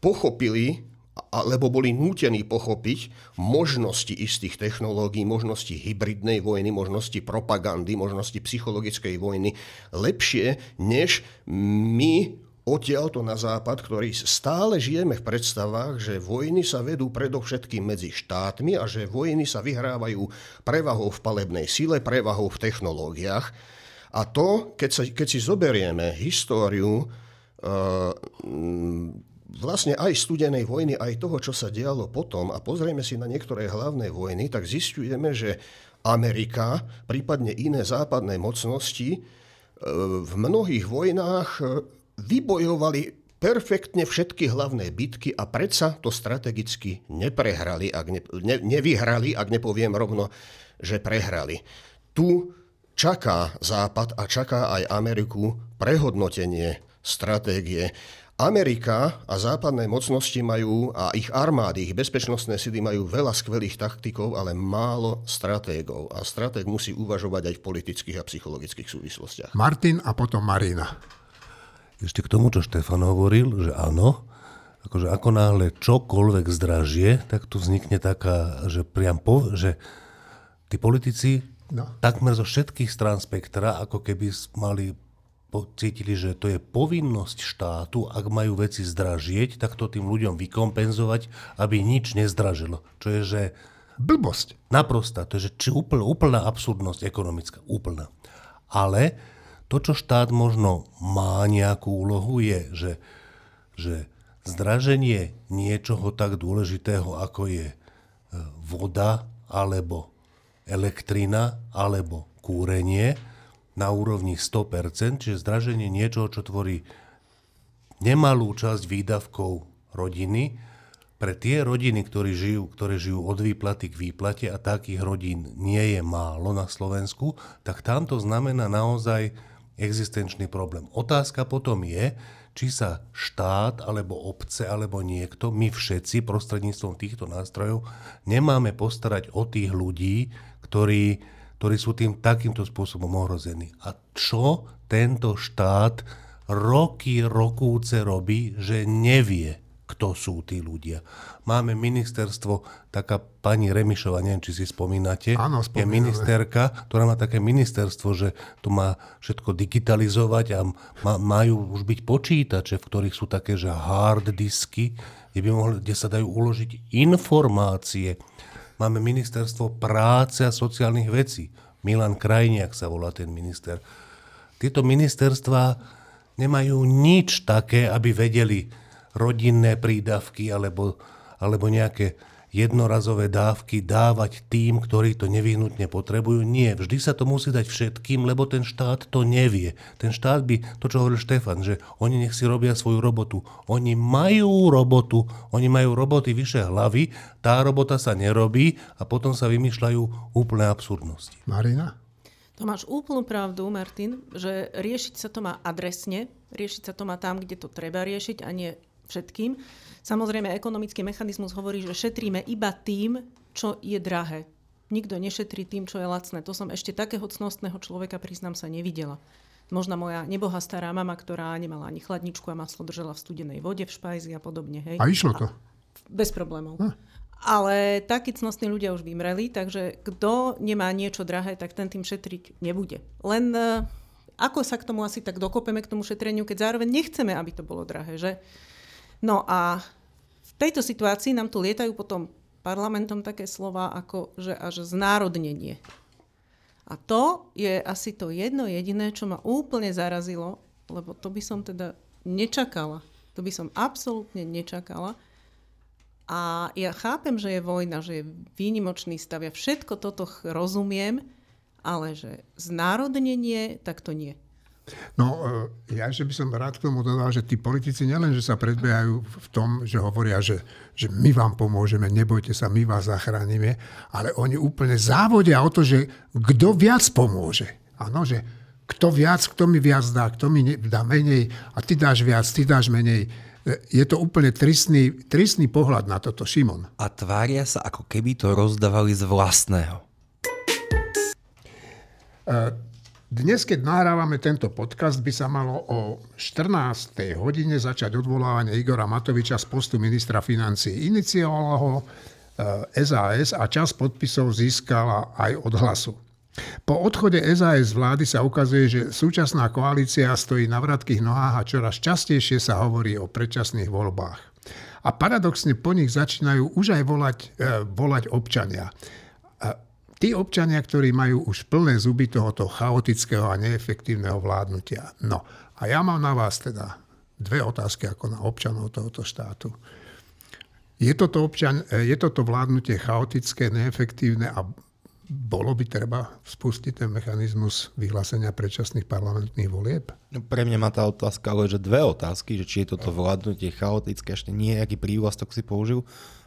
pochopili alebo boli nútení pochopiť možnosti istých technológií, možnosti hybridnej vojny, možnosti propagandy, možnosti psychologickej vojny lepšie, než my odtiaľto na západ, ktorý stále žijeme v predstavách, že vojny sa vedú predovšetkým medzi štátmi a že vojny sa vyhrávajú prevahou v palebnej sile, prevahou v technológiách. A to, keď, sa, keď si zoberieme históriu uh, vlastne aj studenej vojny, aj toho, čo sa dialo potom a pozrieme si na niektoré hlavné vojny, tak zistujeme, že Amerika, prípadne iné západné mocnosti, v mnohých vojnách vybojovali perfektne všetky hlavné bitky a predsa to strategicky neprehrali, ak ne, ne, nevyhrali, ak nepoviem rovno, že prehrali. Tu čaká Západ a čaká aj Ameriku prehodnotenie stratégie. Amerika a západné mocnosti majú, a ich armády, ich bezpečnostné sily majú veľa skvelých taktikov, ale málo stratégov. A stratég musí uvažovať aj v politických a psychologických súvislostiach. Martin a potom Marina ešte k tomu, čo Štefan hovoril, že áno, akože ako náhle čokoľvek zdražie, tak tu vznikne taká, že priam po, že tí politici no. takmer zo všetkých strán spektra, ako keby mali cítili, že to je povinnosť štátu, ak majú veci zdražieť, tak to tým ľuďom vykompenzovať, aby nič nezdražilo. Čo je, že... Blbosť. Naprosta. To je, že či úplná, úplná absurdnosť ekonomická. Úplná. Ale to, čo štát možno má nejakú úlohu, je, že, že zdraženie niečoho tak dôležitého, ako je e, voda, alebo elektrina, alebo kúrenie na úrovni 100%, čiže zdraženie niečoho, čo tvorí nemalú časť výdavkov rodiny, pre tie rodiny, ktorí žijú, ktoré žijú od výplaty k výplate a takých rodín nie je málo na Slovensku, tak tam to znamená naozaj existenčný problém. Otázka potom je, či sa štát, alebo obce, alebo niekto, my všetci prostredníctvom týchto nástrojov nemáme postarať o tých ľudí, ktorí, ktorí sú tým takýmto spôsobom ohrození. A čo tento štát roky, rokúce robí, že nevie, kto sú tí ľudia. Máme ministerstvo, taká pani Remišova, neviem, či si spomínate, Áno, je ministerka, ktorá má také ministerstvo, že to má všetko digitalizovať a má, majú už byť počítače, v ktorých sú také, že hard disky, kde, by mohli, kde sa dajú uložiť informácie. Máme ministerstvo práce a sociálnych vecí. Milan Krajniak sa volá ten minister. Tieto ministerstva nemajú nič také, aby vedeli, rodinné prídavky alebo, alebo nejaké jednorazové dávky dávať tým, ktorí to nevyhnutne potrebujú. Nie, vždy sa to musí dať všetkým, lebo ten štát to nevie. Ten štát by, to čo hovoril Štefan, že oni nech si robia svoju robotu. Oni majú robotu, oni majú roboty vyše hlavy, tá robota sa nerobí a potom sa vymýšľajú úplné absurdnosti. Marina? To máš úplnú pravdu, Martin, že riešiť sa to má adresne, riešiť sa to má tam, kde to treba riešiť a nie všetkým. Samozrejme, ekonomický mechanizmus hovorí, že šetríme iba tým, čo je drahé. Nikto nešetrí tým, čo je lacné. To som ešte takého cnostného človeka, priznám sa, nevidela. Možno moja neboha stará mama, ktorá nemala ani chladničku a maslo držala v studenej vode v špajzi a podobne. Hej. A išlo to? Bez problémov. Hm. Ale takí cnostní ľudia už vymreli, takže kto nemá niečo drahé, tak ten tým šetriť nebude. Len uh, ako sa k tomu asi tak dokopeme, k tomu šetreniu, keď zároveň nechceme, aby to bolo drahé, že? No a v tejto situácii nám tu lietajú potom parlamentom také slova ako, že až znárodnenie. A to je asi to jedno jediné, čo ma úplne zarazilo, lebo to by som teda nečakala. To by som absolútne nečakala. A ja chápem, že je vojna, že je výnimočný stav. Ja všetko toto rozumiem, ale že znárodnenie, tak to nie. No, e, ja že by som rád k tomu dodal, že tí politici nielen, že sa predbiehajú v tom, že hovoria, že, že my vám pomôžeme, nebojte sa, my vás zachránime, ale oni úplne závodia o to, že kto viac pomôže. Áno, že kto viac, kto mi viac dá, kto mi dá menej a ty dáš viac, ty dáš menej je to úplne tristný, tristný pohľad na toto, Šimon. A tvária sa, ako keby to rozdávali z vlastného. E, dnes, keď nahrávame tento podcast, by sa malo o 14. hodine začať odvolávanie Igora Matoviča z postu ministra financí. Iniciovala ho SAS e, a čas podpisov získala aj od hlasu. Po odchode SAS vlády sa ukazuje, že súčasná koalícia stojí na vratkých nohách a čoraz častejšie sa hovorí o predčasných voľbách. A paradoxne po nich začínajú už aj volať, e, volať občania. Tí občania, ktorí majú už plné zuby tohoto chaotického a neefektívneho vládnutia. No a ja mám na vás teda dve otázky ako na občanov tohoto štátu. Je toto, občan, je toto vládnutie chaotické, neefektívne a bolo by treba spustiť ten mechanizmus vyhlásenia predčasných parlamentných volieb? No, pre mňa má tá otázka ale že dve otázky, že či je toto vládnutie chaotické, ešte nie, aký prívlastok si použil.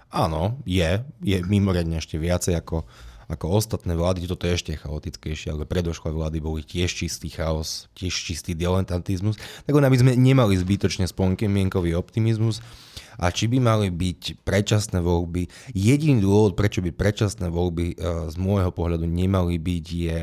Áno, je, je mimoriadne ešte viacej ako, ako ostatné vlády, toto je ešte chaotickejšie, ale predošlé vlády boli tiež čistý chaos, tiež čistý diletantizmus, tak aby sme nemali zbytočne sponkemienkový optimizmus, a či by mali byť predčasné voľby. Jediný dôvod, prečo by predčasné voľby e, z môjho pohľadu nemali byť, je,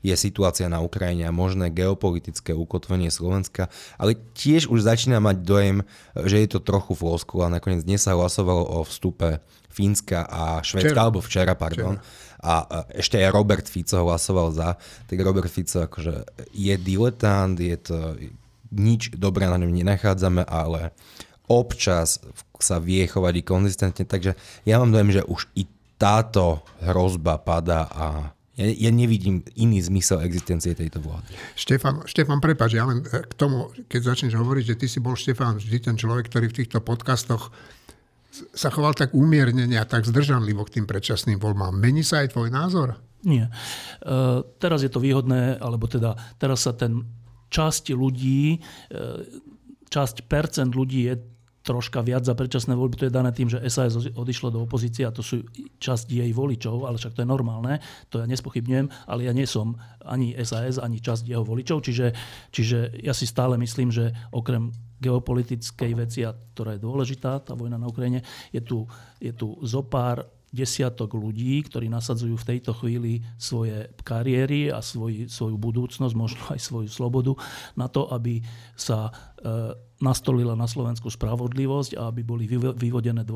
je situácia na Ukrajine a možné geopolitické ukotvenie Slovenska, ale tiež už začína mať dojem, že je to trochu flosku a nakoniec dnes sa hlasovalo o vstupe Fínska a Švedska, včera. alebo včera, pardon. Včera. A ešte aj Robert Fico hlasoval za, tak Robert Fico akože je diletant, je to nič dobré na ňom nenachádzame, ale občas sa vie chovať i konzistentne, takže ja mám dojem, že už i táto hrozba padá a ja, ja nevidím iný zmysel existencie tejto vlády. Štefan, Štefan prepáč, ja len k tomu, keď začneš hovoriť, že ty si bol, Štefan, vždy ten človek, ktorý v týchto podcastoch sa choval tak umiernene a tak zdržanlivo k tým predčasným voľbám. Mení sa aj tvoj názor? Nie. E, teraz je to výhodné, alebo teda teraz sa ten časť ľudí, e, časť percent ľudí je troška viac za predčasné voľby, to je dané tým, že SAS odišlo do opozície a to sú časť jej voličov, ale však to je normálne, to ja nespochybňujem, ale ja nie som ani SAS, ani časť jeho voličov, čiže, čiže ja si stále myslím, že okrem geopolitickej veci, a ktorá je dôležitá, tá vojna na Ukrajine, je tu, je tu zopár desiatok ľudí, ktorí nasadzujú v tejto chvíli svoje kariéry a svoj, svoju budúcnosť, možno aj svoju slobodu, na to, aby sa e, nastolila na Slovensku spravodlivosť a aby boli vyvodené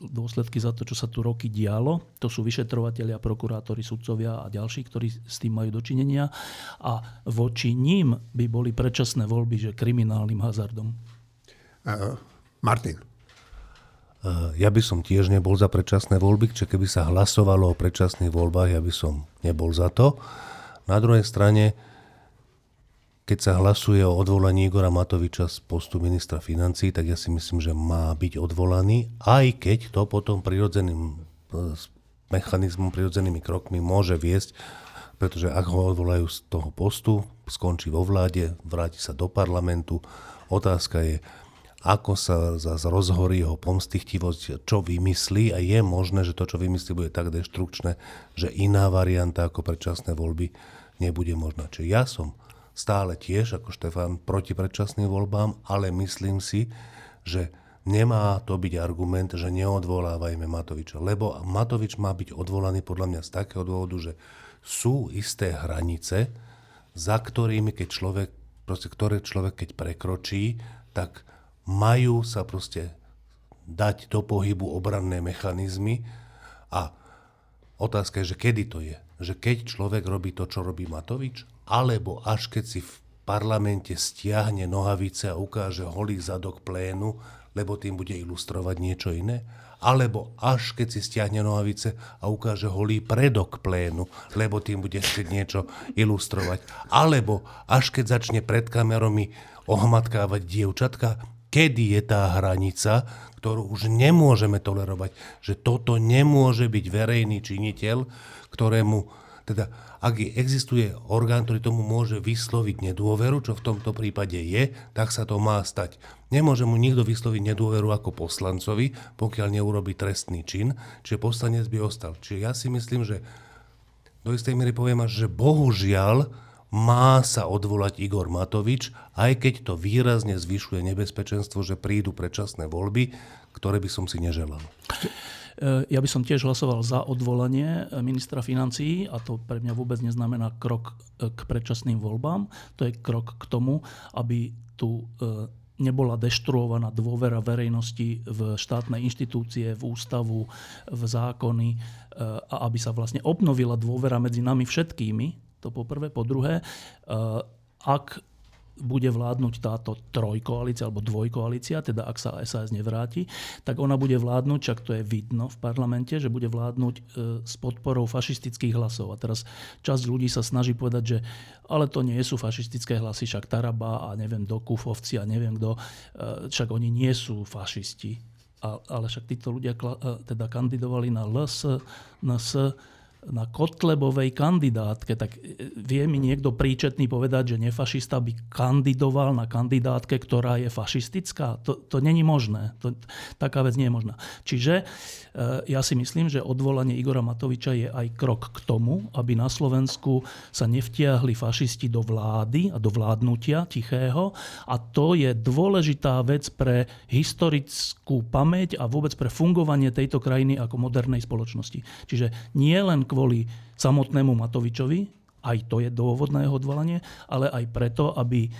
dôsledky za to, čo sa tu roky dialo. To sú vyšetrovateľia, prokurátori, sudcovia a ďalší, ktorí s tým majú dočinenia. A voči ním by boli predčasné voľby, že kriminálnym hazardom. Uh, Martin. Eh, ja by som tiež nebol za predčasné voľby, čiže keby sa hlasovalo o predčasných voľbách, ja by som nebol za to. Na druhej strane, keď sa hlasuje o odvolaní Igora Matoviča z postu ministra financí, tak ja si myslím, že má byť odvolaný, aj keď to potom prirodzeným s mechanizmom, prirodzenými krokmi môže viesť, pretože ak ho odvolajú z toho postu, skončí vo vláde, vráti sa do parlamentu. Otázka je, ako sa zase rozhorí jeho pomstichtivosť, čo vymyslí a je možné, že to, čo vymyslí, bude tak deštrukčné, že iná varianta ako predčasné voľby nebude možná. Čiže ja som stále tiež, ako Štefan, proti predčasným voľbám, ale myslím si, že nemá to byť argument, že neodvolávajme Matoviča. Lebo Matovič má byť odvolaný podľa mňa z takého dôvodu, že sú isté hranice, za ktorými, keď človek, proste, ktoré človek keď prekročí, tak majú sa proste dať do pohybu obranné mechanizmy a otázka je, že kedy to je. Že keď človek robí to, čo robí Matovič, alebo až keď si v parlamente stiahne nohavice a ukáže holý zadok plénu, lebo tým bude ilustrovať niečo iné? Alebo až keď si stiahne nohavice a ukáže holý predok plénu, lebo tým bude chcieť niečo ilustrovať? Alebo až keď začne pred kamerami ohmatkávať dievčatka, kedy je tá hranica, ktorú už nemôžeme tolerovať, že toto nemôže byť verejný činiteľ, ktorému, teda ak existuje orgán, ktorý tomu môže vysloviť nedôveru, čo v tomto prípade je, tak sa to má stať. Nemôže mu nikto vysloviť nedôveru ako poslancovi, pokiaľ neurobi trestný čin, čiže poslanec by ostal. Čiže ja si myslím, že do istej miery poviem až, že bohužiaľ má sa odvolať Igor Matovič, aj keď to výrazne zvyšuje nebezpečenstvo, že prídu predčasné voľby, ktoré by som si neželal. E, ja by som tiež hlasoval za odvolanie ministra financií a to pre mňa vôbec neznamená krok e, k predčasným voľbám. To je krok k tomu, aby tu e, nebola deštruovaná dôvera verejnosti v štátne inštitúcie, v ústavu, v zákony a aby sa vlastne obnovila dôvera medzi nami všetkými. To po prvé. Po druhé, ak bude vládnuť táto trojkoalícia alebo dvojkoalícia, teda ak sa SAS nevráti, tak ona bude vládnuť, čak to je vidno v parlamente, že bude vládnuť e, s podporou fašistických hlasov. A teraz časť ľudí sa snaží povedať, že ale to nie sú fašistické hlasy, však Taraba a neviem, Dokufovci a neviem kto, e, však oni nie sú fašisti. Ale však títo ľudia e, teda kandidovali na LS, NS, na Kotlebovej kandidátke, tak e, vie mi niekto príčetný povedať, že nefašista by kandidoval na kandidátke, ktorá je fašistická? To, to není možné. To, taká vec nie je možná. Čiže e, ja si myslím, že odvolanie Igora Matoviča je aj krok k tomu, aby na Slovensku sa nevtiahli fašisti do vlády a do vládnutia tichého. A to je dôležitá vec pre historickú pamäť a vôbec pre fungovanie tejto krajiny ako modernej spoločnosti. Čiže nie len kvôli samotnému Matovičovi, aj to je dôvod na jeho odvolanie, ale aj preto, aby e,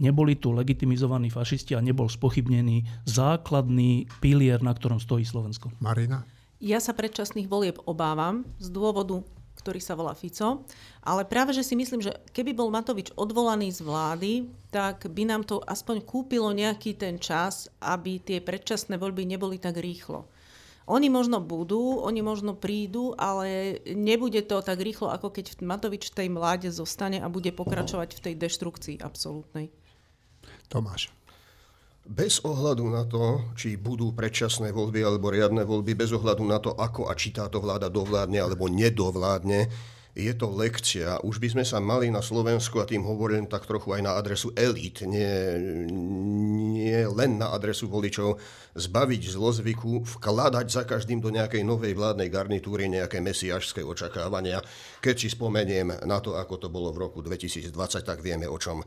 neboli tu legitimizovaní fašisti a nebol spochybnený základný pilier, na ktorom stojí Slovensko. Marina? Ja sa predčasných volieb obávam z dôvodu, ktorý sa volá Fico, ale práve, že si myslím, že keby bol Matovič odvolaný z vlády, tak by nám to aspoň kúpilo nejaký ten čas, aby tie predčasné voľby neboli tak rýchlo. Oni možno budú, oni možno prídu, ale nebude to tak rýchlo, ako keď Matovič v tej mláde zostane a bude pokračovať v tej deštrukcii absolútnej. Tomáš. Bez ohľadu na to, či budú predčasné voľby alebo riadne voľby, bez ohľadu na to, ako a či táto vláda dovládne alebo nedovládne, je to lekcia. Už by sme sa mali na Slovensku, a tým hovorím tak trochu aj na adresu elít, nie, nie len na adresu voličov, zbaviť zlozvyku, vkladať za každým do nejakej novej vládnej garnitúry nejaké mesiašské očakávania. Keď si spomeniem na to, ako to bolo v roku 2020, tak vieme, o čom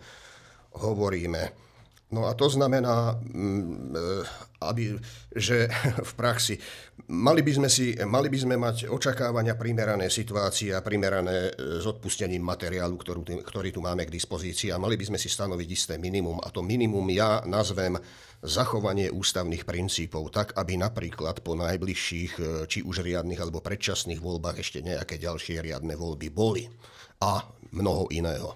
hovoríme. No a to znamená, mm, e, aby, že v praxi mali by, sme si, mali by sme mať očakávania primerané situácie a primerané e, s odpustením materiálu, ktorú, ktorý tu máme k dispozícii a mali by sme si stanoviť isté minimum. A to minimum ja nazvem zachovanie ústavných princípov, tak aby napríklad po najbližších, e, či už riadnych alebo predčasných voľbách ešte nejaké ďalšie riadne voľby boli. A mnoho iného.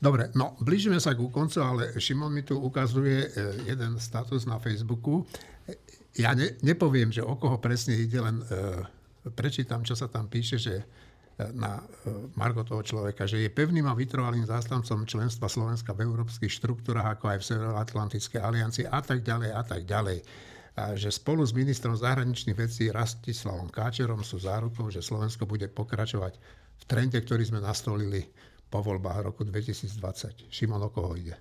Dobre, no blížime sa ku koncu, ale Šimon mi tu ukazuje e, jeden status na Facebooku. Ja ne, nepoviem, že o koho presne ide, len e, prečítam, čo sa tam píše, že e, na Margo toho človeka, že je pevným a vytrvalým zástancom členstva Slovenska v európskych štruktúrach, ako aj v Severoatlantickej aliancii a tak ďalej a tak ďalej. a že spolu s ministrom zahraničných vecí Rastislavom Káčerom sú zárukou, že Slovensko bude pokračovať v trende, ktorý sme nastolili po voľbách roku 2020. Šimon, o koho ide?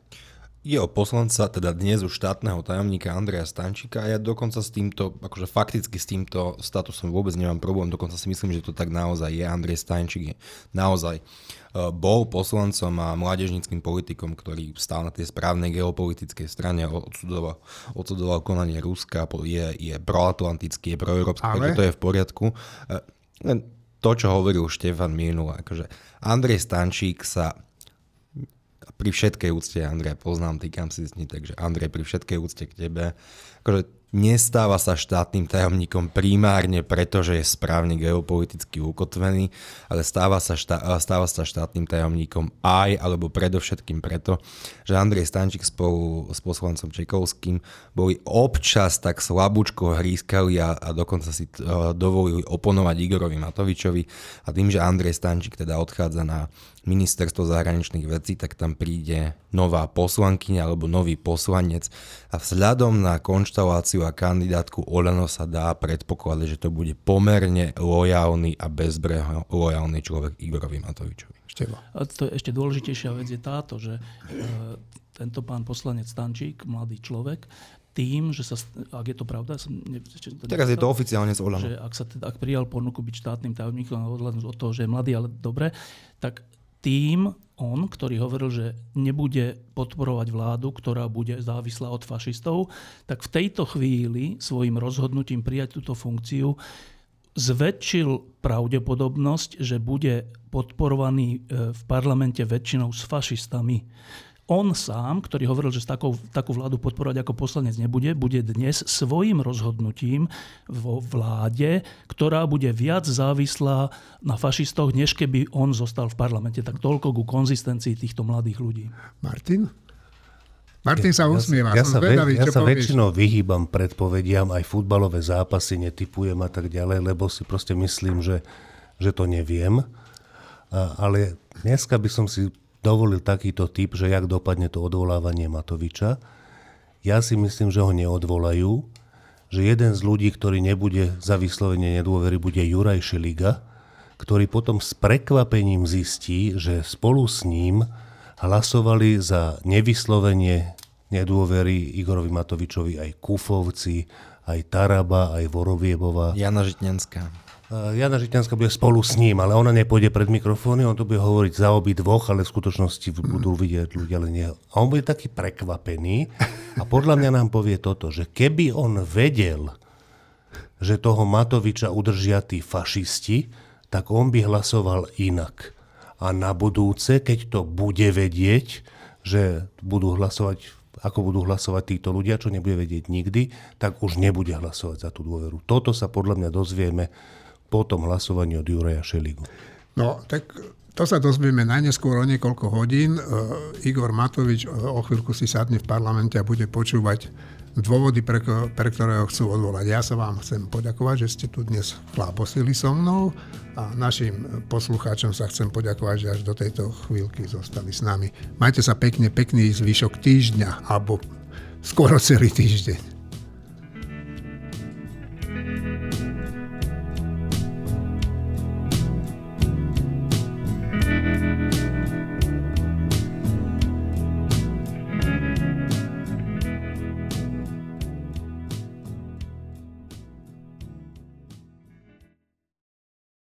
je o poslanca, teda dnes už štátneho tajomníka Andreja Stančíka a ja dokonca s týmto, akože fakticky s týmto statusom vôbec nemám problém, dokonca si myslím, že to tak naozaj je. Andrej Stančík je naozaj e, bol poslancom a mládežnickým politikom, ktorý stál na tej správnej geopolitickej strane, odsudoval, odsudoval konanie Ruska, je, je proatlantický, je proeurópsky, to je v poriadku. E, len to, čo hovoril Štefan minul, akože Andrej Stančík sa pri všetkej úcte, Andrej, poznám, týkam si s ní, takže Andrej, pri všetkej úcte k tebe, akože nestáva sa štátnym tajomníkom primárne preto, že je správne geopoliticky ukotvený, ale stáva sa, štá, stáva sa štátnym tajomníkom aj, alebo predovšetkým preto, že Andrej Stančík spolu s poslancom Čekovským boli občas tak slabúčko hrískali a, a dokonca si uh, dovolili oponovať Igorovi Matovičovi. A tým, že Andrej Stančík teda odchádza na ministerstvo zahraničných vecí, tak tam príde nová poslankyňa alebo nový poslanec. A vzhľadom na konštaláciu a kandidátku Oleno sa dá predpokladať, že to bude pomerne lojálny a bezbreho lojálny človek Igorovi Matovičovi. A to je ešte dôležitejšia vec je táto, že e, tento pán poslanec Stančík, mladý človek, tým, že sa, ak je to pravda, som ne, ešte, Teraz je to oficiálne z Olano. Že ak sa teda, ak prijal ponuku byť štátnym tajomníkom, odhľadnúť od toho, že je mladý, ale dobre, tak tým on, ktorý hovoril, že nebude podporovať vládu, ktorá bude závislá od fašistov, tak v tejto chvíli svojim rozhodnutím prijať túto funkciu zväčšil pravdepodobnosť, že bude podporovaný e, v parlamente väčšinou s fašistami on sám, ktorý hovoril, že takou, takú vládu podporovať ako poslanec nebude, bude dnes svojim rozhodnutím vo vláde, ktorá bude viac závislá na fašistoch, než keby on zostal v parlamente. Tak toľko ku konzistencii týchto mladých ľudí. Martin? Martin sa usmieva. Ja, ja, sa, zvedavý, ja sa väčšinou vyhýbam predpovediam, aj futbalové zápasy netypujem a tak ďalej, lebo si proste myslím, že, že to neviem. A, ale dneska by som si dovolil takýto typ, že jak dopadne to odvolávanie Matoviča. Ja si myslím, že ho neodvolajú, že jeden z ľudí, ktorý nebude za vyslovenie nedôvery, bude Juraj Šeliga, ktorý potom s prekvapením zistí, že spolu s ním hlasovali za nevyslovenie nedôvery Igorovi Matovičovi aj Kufovci, aj Taraba, aj Voroviebova. Jana Žitňanská. Eh, Jana Žitňanská bude spolu s ním, ale ona nepôjde pred mikrofóny, on to bude hovoriť za obi dvoch, ale v skutočnosti budú vidieť ľudia len jeho. A on bude taký prekvapený a podľa mňa nám povie toto, že keby on vedel, že toho Matoviča udržia tí fašisti, tak on by hlasoval inak. A na budúce, keď to bude vedieť, že budú hlasovať ako budú hlasovať títo ľudia, čo nebude vedieť nikdy, tak už nebude hlasovať za tú dôveru. Toto sa podľa mňa dozvieme po tom hlasovaní od Juraja Šeligu? No, tak to sa dozvieme najneskôr o niekoľko hodín. E, Igor Matovič e, o chvíľku si sadne v parlamente a bude počúvať dôvody, pre, pre ktoré ho chcú odvolať. Ja sa vám chcem poďakovať, že ste tu dnes chláposili so mnou a našim poslucháčom sa chcem poďakovať, že až do tejto chvíľky zostali s nami. Majte sa pekne, pekný zvyšok týždňa alebo skoro celý týždeň.